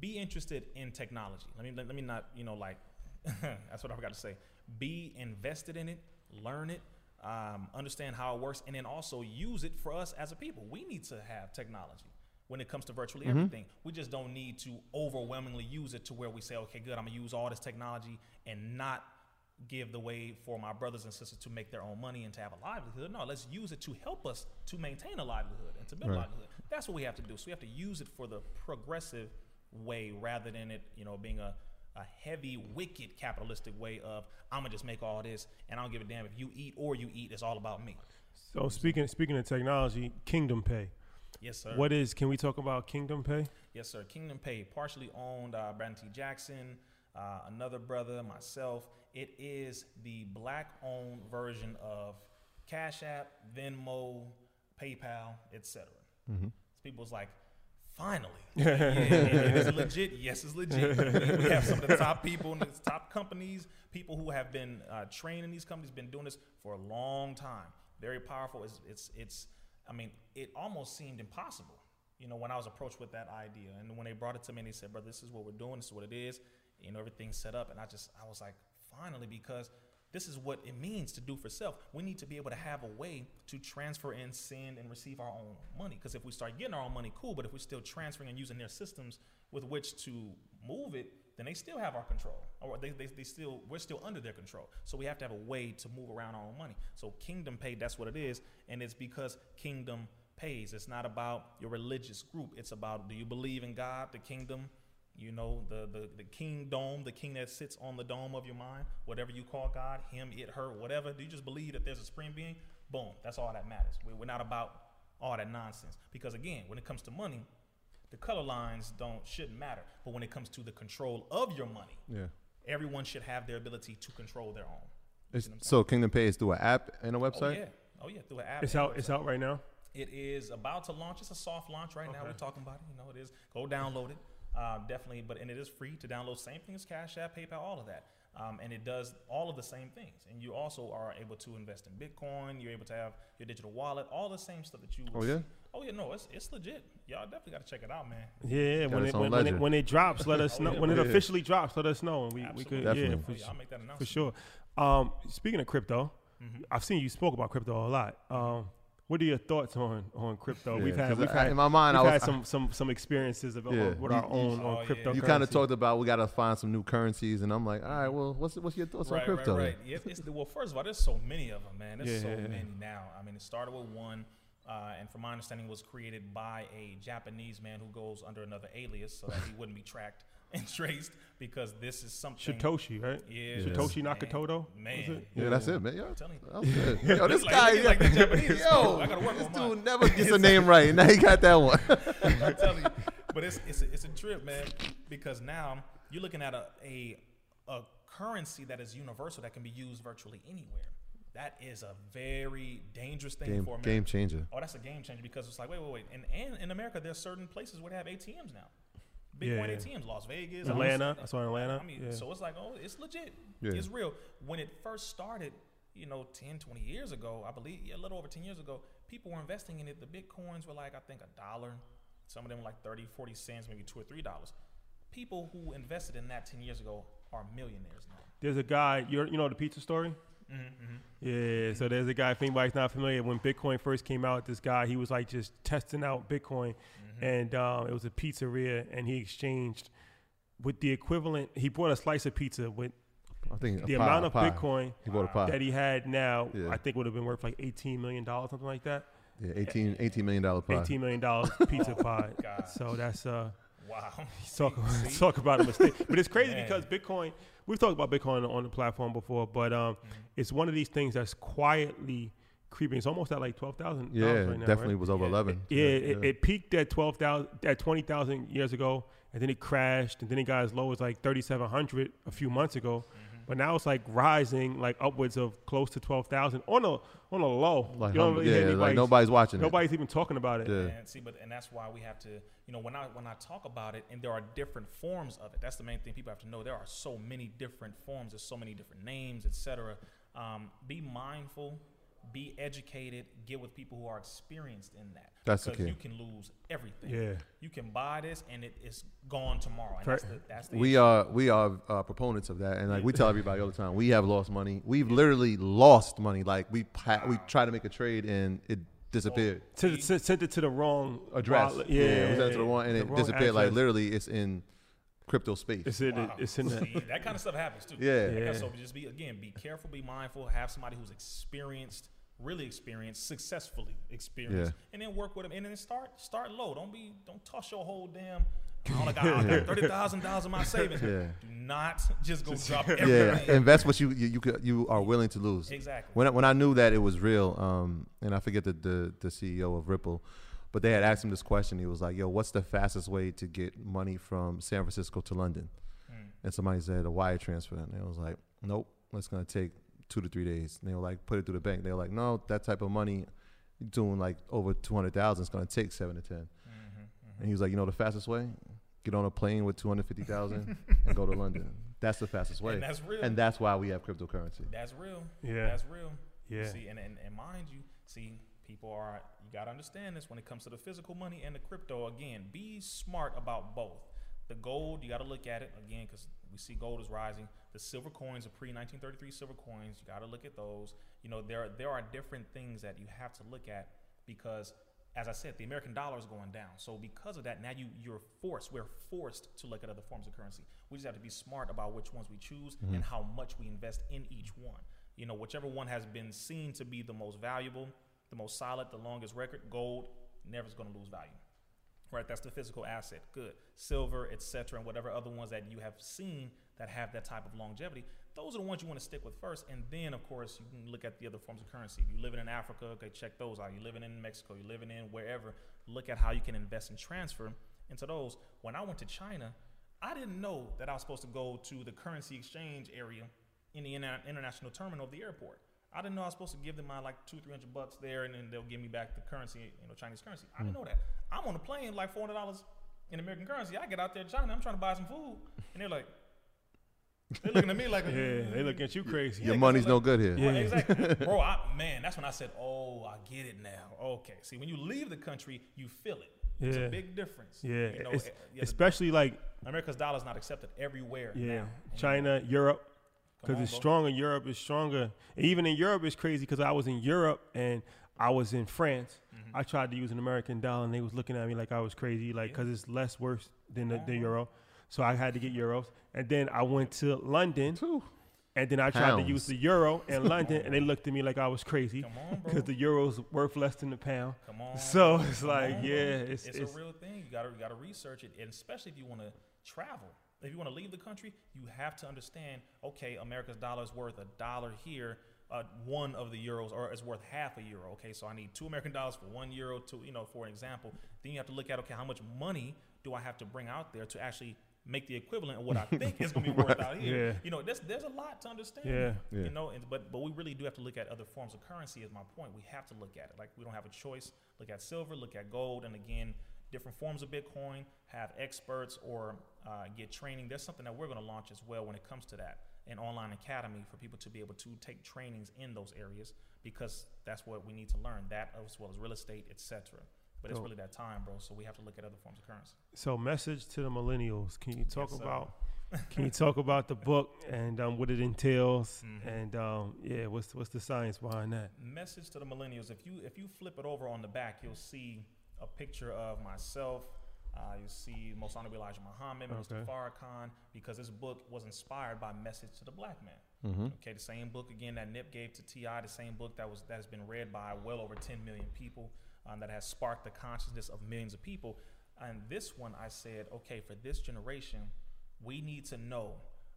be interested in technology. Let me let, let me not you know like that's what I forgot to say. Be invested in it, learn it, um, understand how it works, and then also use it for us as a people. We need to have technology when it comes to virtually everything. We just don't need to overwhelmingly use it to where we say, okay, good, I'm gonna use all this technology and not give the way for my brothers and sisters to make their own money and to have a livelihood. No, let's use it to help us to maintain a livelihood and to build a livelihood. That's what we have to do. So we have to use it for the progressive way rather than it, you know, being a, a heavy, wicked capitalistic way of I'm gonna just make all this and I don't give a damn if you eat or you eat. It's all about me. So speaking speaking of technology, Kingdom Pay. Yes, sir. What is? Can we talk about Kingdom Pay? Yes, sir. Kingdom Pay, partially owned uh, Brandon T. Jackson, uh, another brother, myself. It is the black-owned version of Cash App, Venmo, PayPal, etc. Mm-hmm. People's like, finally, yeah, is it legit? Yes, it's legit. We have some of the top people in the top companies, people who have been uh, these companies, been doing this for a long time. Very powerful. It's, it's, it's. I mean, it almost seemed impossible you know, when I was approached with that idea. And when they brought it to me and they said, brother, this is what we're doing, this is what it is, you know, everything's set up. And I just, I was like, finally, because this is what it means to do for self. We need to be able to have a way to transfer and send and receive our own money. Because if we start getting our own money, cool. But if we're still transferring and using their systems with which to move it, then they still have our control, or they, they, they still we're still under their control. So we have to have a way to move around our own money. So Kingdom Pay, that's what it is, and it's because Kingdom pays. It's not about your religious group. It's about do you believe in God, the kingdom, you know, the the the king dome, the king that sits on the dome of your mind, whatever you call God, him, it, her, whatever. Do you just believe that there's a supreme being? Boom. That's all that matters. We- We're not about all that nonsense. Because again, when it comes to money, the color lines don't shouldn't matter. But when it comes to the control of your money, Yeah. everyone should have their ability to control their own. It's, so Kingdom Pay is through an app and a website? Oh website. yeah, oh yeah, through an app. It's out. It's out right now. It is about to launch. It's a soft launch right now. We're talking about it. You know, it is. Go download it. Uh, definitely, but and it is free to download. Same thing as Cash App, PayPal, all of that. Um, and it does all of the same things. And you also are able to invest in Bitcoin. You're able to have your digital wallet, all the same stuff that you. would Oh, yeah? see. Oh yeah, no, it's it's legit. Y'all definitely got to check it out, man. Yeah, Got when it when, when it when it drops, let us Oh, know. yeah. When it Yeah. officially drops, let us know, and we, we could Definitely. yeah Oh, for, yeah, I'll make that announcement for sure. Um, speaking of crypto, Mm-hmm. I've seen you spoke about crypto a lot. What are your thoughts on on crypto? Yeah, we've had 'cause we've I- had in my mind, we've I had some some some experiences of, Yeah. with You- our own you- on Oh, yeah. crypto. You kind of talked about we got to find some new currencies, and I'm like, all right, well, what's what's your thoughts on crypto? Right, right, Yeah, it's the, well, first of all, there's so many of them, man. There's Yeah, so yeah, yeah. many now. I mean, it started with one, uh, and from my understanding, was created by a Japanese man who goes under another alias so that he wouldn't be tracked and traced because this is something. Satoshi, right? Yeah, Satoshi man. Nakamoto. Man, Was it? Yeah, that's it, man. Yo, I'm telling you. that good. Yo, this Like- guy, like- like the Japanese yo. I gotta work this on dude mine. never gets a name right. Now he got that one. I'm telling you. But it's it's a, it's a trip, man, because now you're looking at a, a a currency that is universal that can be used virtually anywhere. That is a very dangerous thing game, for America. game changer. Oh, that's a game changer because it's like, wait, wait, wait. And, and in America, there's certain places where they have ATMs now. Bitcoin Yeah. ATMs, Las Vegas, Atlanta. all I saw in Atlanta. I mean, Yeah. so it's like, oh, it's legit. Yeah. It's real. When it first started, you know, 10, 20 years ago, I believe, yeah, a little over 10 years ago, people were investing in it. The Bitcoins were like, I think, a dollar. Some of them were like 30, 40 cents, maybe two or three dollars. People who invested in that 10 years ago are millionaires now. There's a guy. You you know the pizza story. Mm-hmm, Yeah, so there's a guy. If anybody's not familiar, when Bitcoin first came out, this guy he was like just testing out Bitcoin, Mm-hmm. and um, it was a pizzeria, and he exchanged with the equivalent. He bought a slice of pizza with I think a the pie, amount a of pie. Bitcoin He bought a pie. that he had now. Yeah. I think would have been worth like 18 million dollars, something like that. Yeah, 18, 18 million dollar pie. 18 million dollars pizza pie. Gosh. So that's uh. Wow. talk See? talk about a mistake. But it's crazy Man. because Bitcoin. We've talked about Bitcoin on, on the platform before, but um, Mm-hmm. it's one of these things that's quietly creeping. It's almost at like twelve thousand. Yeah, right now, definitely right? was over Yeah. 11. Yeah, it, it peaked at twelve thousand, at twenty thousand years ago, and then it crashed, and then it got as low as like thirty seven hundred a few months ago. Mm-hmm. But now it's like rising, like upwards of close to twelve thousand on a on a low. like, you don't hum- really hear yeah, like nobody's watching it. nobody's even talking about it. Yeah. And see, but and that's why we have to, you know, when I when I talk about it, and there are different forms of it. That's the main thing people have to know. There are so many different forms. There's so many different names, etc. Um, be mindful, be educated, get with people who are experienced in that. That's the because key. you can lose everything. Yeah. you can buy this and it is gone tomorrow. And that's the, that's the we issue. are we are uh, proponents of that, and like we tell everybody all the time, we have lost money. We've literally lost money. Like we pa- we tried to make a trade and it disappeared. Sent it, sent it to the wrong Address, wallet. yeah, it was sent to the one, and the it wrong disappeared. Like literally, it's in crypto space. It's in, Wow. it's in the, See, that kind of stuff happens too. Yeah. That Yeah. stuff- just be again, be careful, be mindful, have somebody who's experienced, really experience, successfully experience, Yeah. and then work with them. And then start start low. Don't be don't toss your whole damn. I only got, I got thirty thousand dollars in my savings. Yeah. Do not just go drop yeah, everything. invest what you you you, could, you are willing to lose. Exactly. When I, when I knew that it was real, um, and I forget the, the the CEO of Ripple, but they had asked him this question. He was like, "Yo, what's the fastest way to get money from San Francisco to London?" Hmm. And somebody said a wire transfer, and they was like, "Nope, it's gonna take two to three days." And they were like, "Put it through the bank." They were like, "No, that type of money, doing like over two hundred thousand, is gonna take seven to 10 Mm-hmm, And he was like, "You know the fastest way? Get on a plane with two hundred fifty thousand and go to London. That's the fastest way. And that's real. And that's why we have cryptocurrency. That's real. Yeah. That's real. Yeah. See, and, and, and mind you, see, people are, you got to understand this when it comes to the physical money and the crypto. Again, be smart about both. The gold, you got to look at it again because we see gold is rising. The silver coins, the pre 1933 silver coins, you got to look at those. You know, there, there are different things that you have to look at because as I said, the American dollar is going down. So because of that, now you you're forced. We're forced to look at other forms of currency. We just have to be smart about which ones we choose mm-hmm. and how much we invest in each one. You know, whichever one has been seen to be the most valuable, the most solid, the longest record, gold never is going to lose value. Right, that's the physical asset. Good. Silver, etc., and whatever other ones that you have seen that have that type of longevity, those are the ones you want to stick with first. And then, of course, you can look at the other forms of currency. If you're living in Africa, okay, check those out. You're living in Mexico, you're living in wherever, look at how you can invest and transfer into those. When I went to China, I didn't know that I was supposed to go to the currency exchange area in the inter- international terminal of the airport. I didn't know I was supposed to give them my like two, three hundred bucks there, and then they'll give me back the currency, you know, Chinese currency. I didn't know that. I'm on a plane like four hundred dollars in American currency. I get out there in China, I'm trying to buy some food, and they're like, they're looking at me like, Yeah, they look at you crazy. Your Yeah, money's 'cause no good here. Right, exactly, bro. I, man, that's when I said, "Oh, I get it now." Okay, see, when you leave the country, you feel it. It's Yeah. a big difference. Yeah, you know, it's- eh, yeah, the- especially like America's dollar is not accepted everywhere. yeah, now. And China, Europe, because it's bro. stronger. Europe is stronger. And even in Europe, it's crazy because I was in Europe and I was in France. Mm-hmm. I tried to use an American dollar and they was looking at me like I was crazy, like because it's less worse than the, the euro. So I had to get euros. And then I went to London. And then I tried to use the euro in London, and they looked at me like I was crazy Come on, bro. because the euro's worth less than the pound. Come on. So it's Come like, on, yeah, it's, it's, it's a real thing. You gotta you gotta research it, and especially if you want to travel. If you want to leave the country, you have to understand. Okay, America's dollar is worth a dollar here. Uh, one of the euros, or it's worth half a euro. Okay, so I need two American dollars for one euro. To you know, for an example, then you have to look at okay, how much money do I have to bring out there to actually make the equivalent of what I think is going to be worth out here. Yeah. You know, there's there's a lot to understand. Yeah. Yeah. You know, and, but but we really do have to look at other forms of currency. Is my point. We have to look at it. Like we don't have a choice. Look at silver. Look at gold. And again, different forms of Bitcoin. Have experts or uh, get training. There's something that we're going to launch as well when it comes to that. An online academy for people to be able to take trainings in those areas because that's what we need to learn. That as well as real estate, etc. But it's really that time, bro. So we have to look at other forms of currency. So, message to the millennials. Can you talk Yes, about? Can you talk about the book and um, what it entails? Mhm. And um, yeah, what's what's the science behind that? message to the millennials if you if you flip it over on the back you'll see a picture of myself uh, you see most honorable elijah muhammad mr Okay. farrakhan because this book was inspired by message to the black man Mm-hmm. okay the same book again that nip gave to T.I the same book that was that has been read by well over 10 million people um, that has sparked the consciousness of millions of people and this one i said okay for this generation we need to know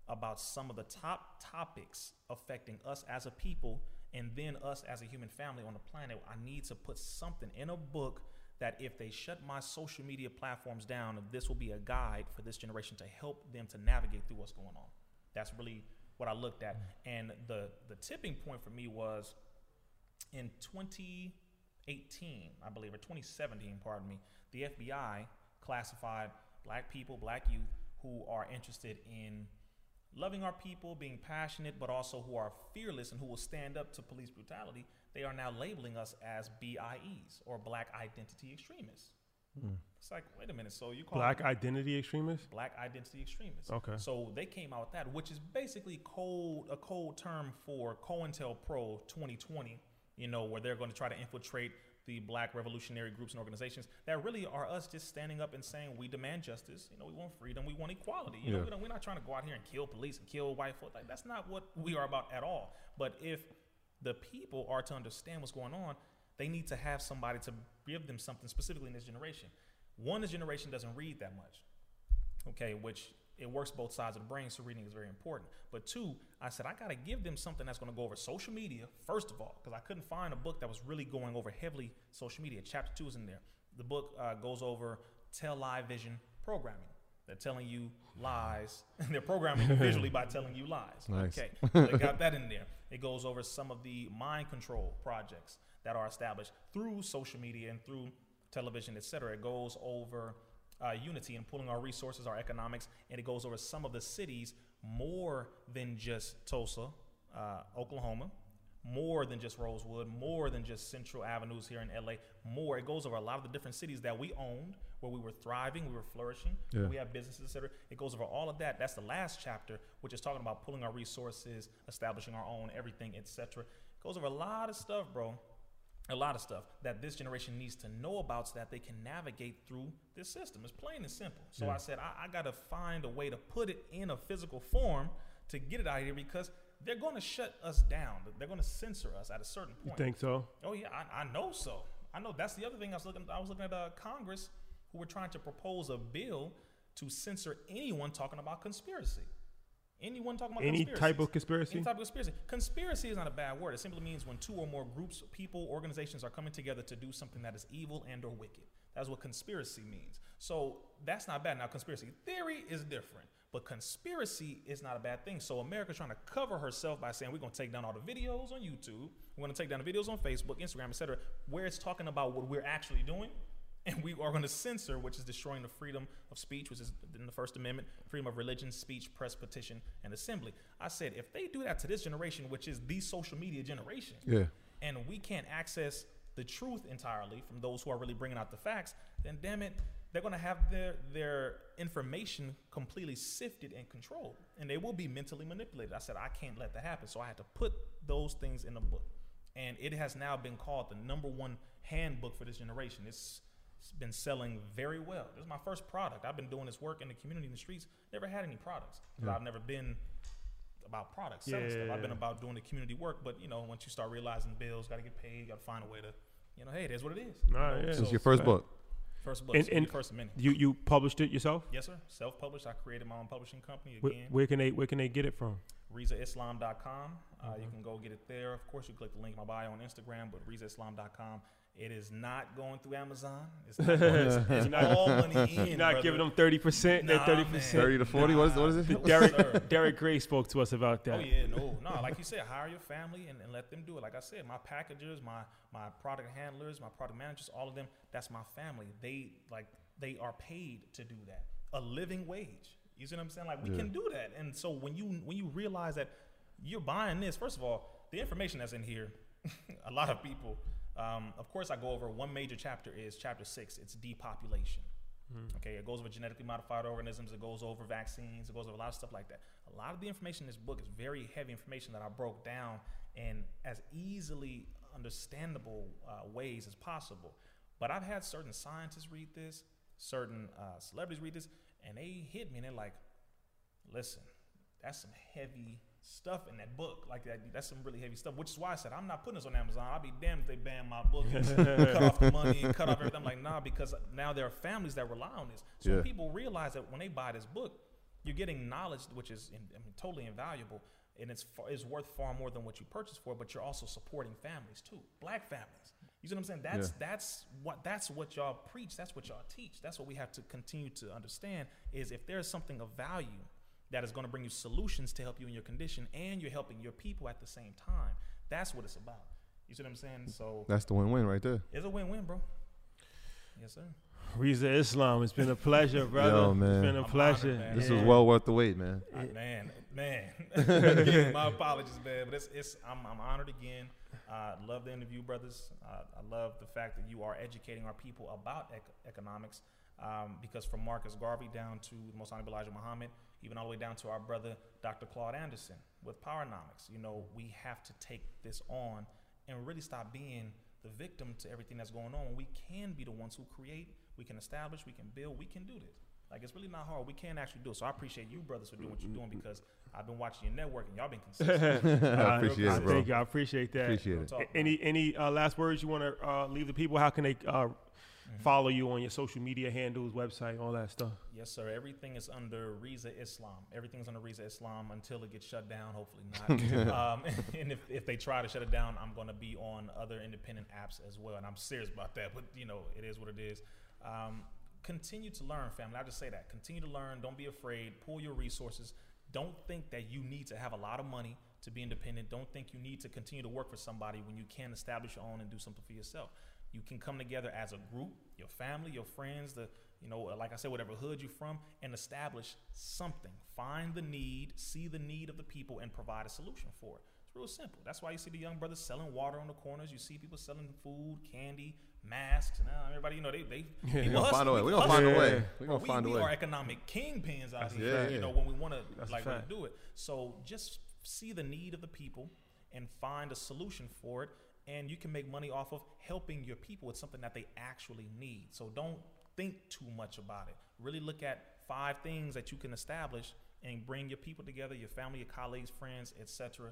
about some of the top topics affecting us as a people and then us as a human family on the planet. I need to put something in a book that if they shut my social media platforms down, this will be a guide for this generation to help them to navigate through what's going on. That's really what I looked at. Mm-hmm. And the the tipping point for me was in 2018, I believe, or 2017, pardon me, the FBI classified black people, black youth who are interested in loving our people, being passionate, but also who are fearless and who will stand up to police brutality. They are now labeling us as BIEs or black identity extremists. Hmm. It's like, wait a minute, so you call Black identity extremists. black identity extremists. Okay. So they came out with that, which is basically code a cold term for COINTELPRO 2020. You know, where they're going to try to infiltrate the black revolutionary groups and organizations that really are us just standing up and saying we demand justice. You know, we want freedom, we want equality. You know, Yeah. we don't, we're not trying to go out here and kill police and kill white folks. Like that's not what we are about at all. But if the people are to understand what's going on, they need to have somebody to give them something specifically in this generation. One, this generation doesn't read that much okay, which it works both sides of the brain, so reading is very important. But two, I said I got to give them something that's going to go over social media first of all, because I couldn't find a book that was really going over heavily social media. Chapter two is in there. The book uh, goes over tell lie vision programming. They're telling you lies, and they're programming you visually by telling you lies. Nice. Okay, so they got that in there. It goes over some of the mind control projects that are established through social media and through television, et cetera. It goes over uh, unity and pulling our resources, our economics, and it goes over some of the cities more than just Tulsa, uh, Oklahoma, more than just Rosewood, more than just Central Avenues here in LA, more. It goes over a lot of the different cities that we owned, where we were thriving, we were flourishing, Yeah. we have businesses, etc. It goes over all of that. That's the last chapter, which is talking about pulling our resources, establishing our own everything, etc. It goes over a lot of stuff, bro a lot of stuff that this generation needs to know about so that they can navigate through this system. It's plain and simple. So I said, I, I got to find a way to put it in a physical form to get it out here because they're going to shut us down. They're going to censor us at a certain point. You think so? Oh yeah, I, I know so. I know that's the other thing I was looking. I was looking at uh, Congress who were trying to propose a bill to censor anyone talking about conspiracy. Anyone talking about Any type of conspiracy? Any type of conspiracy. Conspiracy is not a bad word. It simply means when two or more groups, people, organizations are coming together to do something that is evil and or wicked. That's what conspiracy means. So that's not bad. Now, conspiracy theory is different, but conspiracy is not a bad thing. So America's trying to cover herself by saying we're going to take down all the videos on YouTube, we're going to take down the videos on Facebook, Instagram, etc., where it's talking about what we're actually doing and we are going to censor, which is destroying the freedom of speech, which is in the First Amendment, freedom of religion, speech, press, petition, and assembly. I said, if they do that to this generation, which is the social media generation, Yeah. and we can't access the truth entirely from those who are really bringing out the facts, then damn it, they're going to have their their information completely sifted and controlled, and they will be mentally manipulated. I said I can't let that happen, so I had to put those things in a book, and it has now been called the number one handbook for this generation. It's it's been selling very well. This is my first product. I've been doing this work in the community in the streets. Never had any products. 'cause I've never been about products, selling stuff. I've been about doing the community work. But you know, once you start realizing bills, got to get paid, got to find a way to, you know, hey, it is what it is. Nah, You know, yeah. so- It's your first book. First book, And- so the and- first of many. You you published it yourself? Yes, sir. Self-published. I created my own publishing company Where, again. where can they where can they get it from? RizzaIslam.com. Uh, Mm-hmm. You can go get it there. Of course, you click the link in my bio on Instagram, but RizzaIslam.com. It is not going through Amazon. It's, not going, it's, it's all money in. You're not brother. giving them thirty percent. That Nah, thirty man. percent. 30 to 40? What is- what is it? No. Derek Derek Gray spoke to us about that. Oh yeah, no, no. Like you said, hire your family and, and let them do it. Like I said, my packagers, my my product handlers, my product managers, all of them, that's my family. They like they are paid to do that. A living wage. You see what I'm saying? Like we Yeah. can do that. And so when you when you realize that you're buying this, first of all, the information that's in here, a lot of people. Um, of course, I go over one major chapter is chapter six. It's depopulation. Okay, it goes over genetically modified organisms. It goes over vaccines. It goes over a lot of stuff like that. A lot of the information in this book is very heavy information that I broke down in as easily understandable uh, ways as possible. But I've had certain scientists read this, certain uh, celebrities read this, and they hit me and they're like, "Listen, that's some heavy stuff in that book. Like that, that's some really heavy stuff. Which is why I said I'm not putting this on Amazon. I'll be damned if they ban my book, and cut off the money, and cut off everything. I'm like, nah, because now there are families that rely on this. So Yeah. people realize that when they buy this book, you're getting knowledge which is in, I mean, totally invaluable, and it's far, is worth far more than what you purchased for. But you're also supporting families too, black families. You see what I'm saying? That's Yeah. that's what that's what y'all preach. That's what y'all teach. That's what we have to continue to understand. Is if there's something of value that is going to bring you solutions to help you in your condition, and you're helping your people at the same time. That's what it's about. You see what I'm saying? So That's the win-win right there. it's a win-win, bro. Yes, sir. Rizza Islam, it's been a pleasure, brother. Yo, man. It's been a I'm pleasure. honored. This Yeah. was well worth the wait, man. Uh, man, man. Again, my apologies, man. But it's, it's I'm, I'm honored again. I love the interview, brothers. Uh, I love the fact that you are educating our people about ec- economics. Um, because from Marcus Garvey down to the Most Honorable Elijah Muhammad, even all the way down to our brother Dr. Claude Anderson with Powernomics, you know, we have to take this on and really stop being the victim to everything that's going on. We can be the ones who create, we can establish, we can build, we can do this. Like it's really not hard. We can actually do it. So I appreciate you, brothers, for doing what you're doing because I've been watching your network and y'all been consistent. I appreciate it, bro. Thank you. I appreciate that. Appreciate it. talk. Any any uh, last words you want to uh, leave the people? How can they uh, Mm-hmm. follow you on your social media handles, website, all that stuff? Yes, sir. Everything is under Rizza Islam. Everything's under Rizza Islam until it gets shut down. Hopefully not. um, and if, if they try to shut it down, I'm going to be on other independent apps as well. And I'm serious about that. But you know, it is what it is. Um, continue to learn, family. I just say that. Continue to learn. Don't be afraid. Pull your resources. Don't think that you need to have a lot of money to be independent. Don't think you need to continue to work for somebody when you can establish your own and do something for yourself. You can come together as a group, your family, your friends, the you know, like I said, whatever hood you're from, and establish something. Find the need, see the need of the people, and provide a solution for it. It's real simple. That's why you see the young brothers selling water on the corners. You see people selling food, candy, masks, and everybody. You know, they they, they We gonna find a way. we gonna find a way. Yeah. We gonna find a way. we are economic kingpins out That's here. fact. You know, when we want to like do it. So just see the need of the people and find a solution for it, and you can make money off of helping your people with something that they actually need. So don't think too much about it. Really look at five things that you can establish and bring your people together, your family, your colleagues, friends, etc.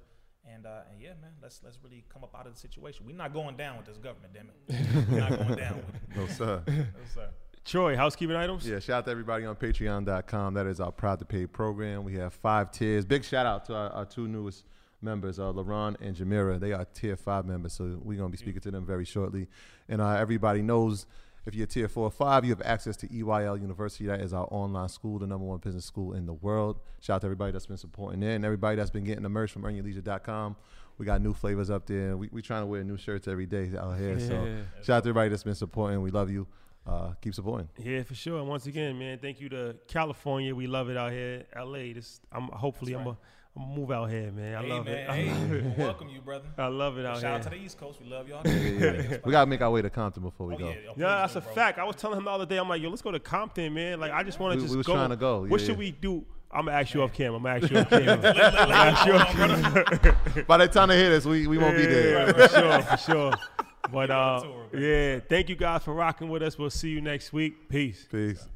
And, uh, and yeah, man, let's let's really come up out of the situation. We're not going down with this government, damn it. We're not going down with it. No, sir. No, sir. Troy, housekeeping items. Yeah, shout out to everybody on patreon.com. That is our Proud to Pay program. We have five tiers. Big shout out to our, our two newest members, uh, LaRon and Jamira. They are tier five members, so we're going to be speaking to them very shortly. And uh, everybody knows if you're tier four or five, you have access to EYL University. That is our online school, the number one business school in the world. Shout out to everybody that's been supporting it and everybody that's been getting the merch from earnyourleisure.com. We got new flavors up there. We we trying to wear new shirts every day out here. So Yeah. shout out to everybody that's been supporting. We love you. Uh, keep supporting. Yeah, for sure. And once again, man, thank you to California. We love it out here. LA. This I'm hopefully I'm a I'm gonna move out here, man. I hey, love man, it. I Hey, love it. welcome you, brother. I love it out here. Shout out to the East Coast. We love y'all. Yeah. we gotta make our way to Compton before we Oh, go. yeah, Yeah, that's do, a bro. fact. I was telling him the other day, I'm like, yo, let's go to Compton, man. Like, I just want to We- just we was go. trying to go, What yeah. should we do? I'm gonna ask you off camera. I'm gonna ask you off camera. Ask you off camera. By the time they hit us, we, we won't be there. Yeah, for sure, for sure. But uh, tour, yeah, thank you guys for rocking with us. We'll see you next week. Peace. Peace.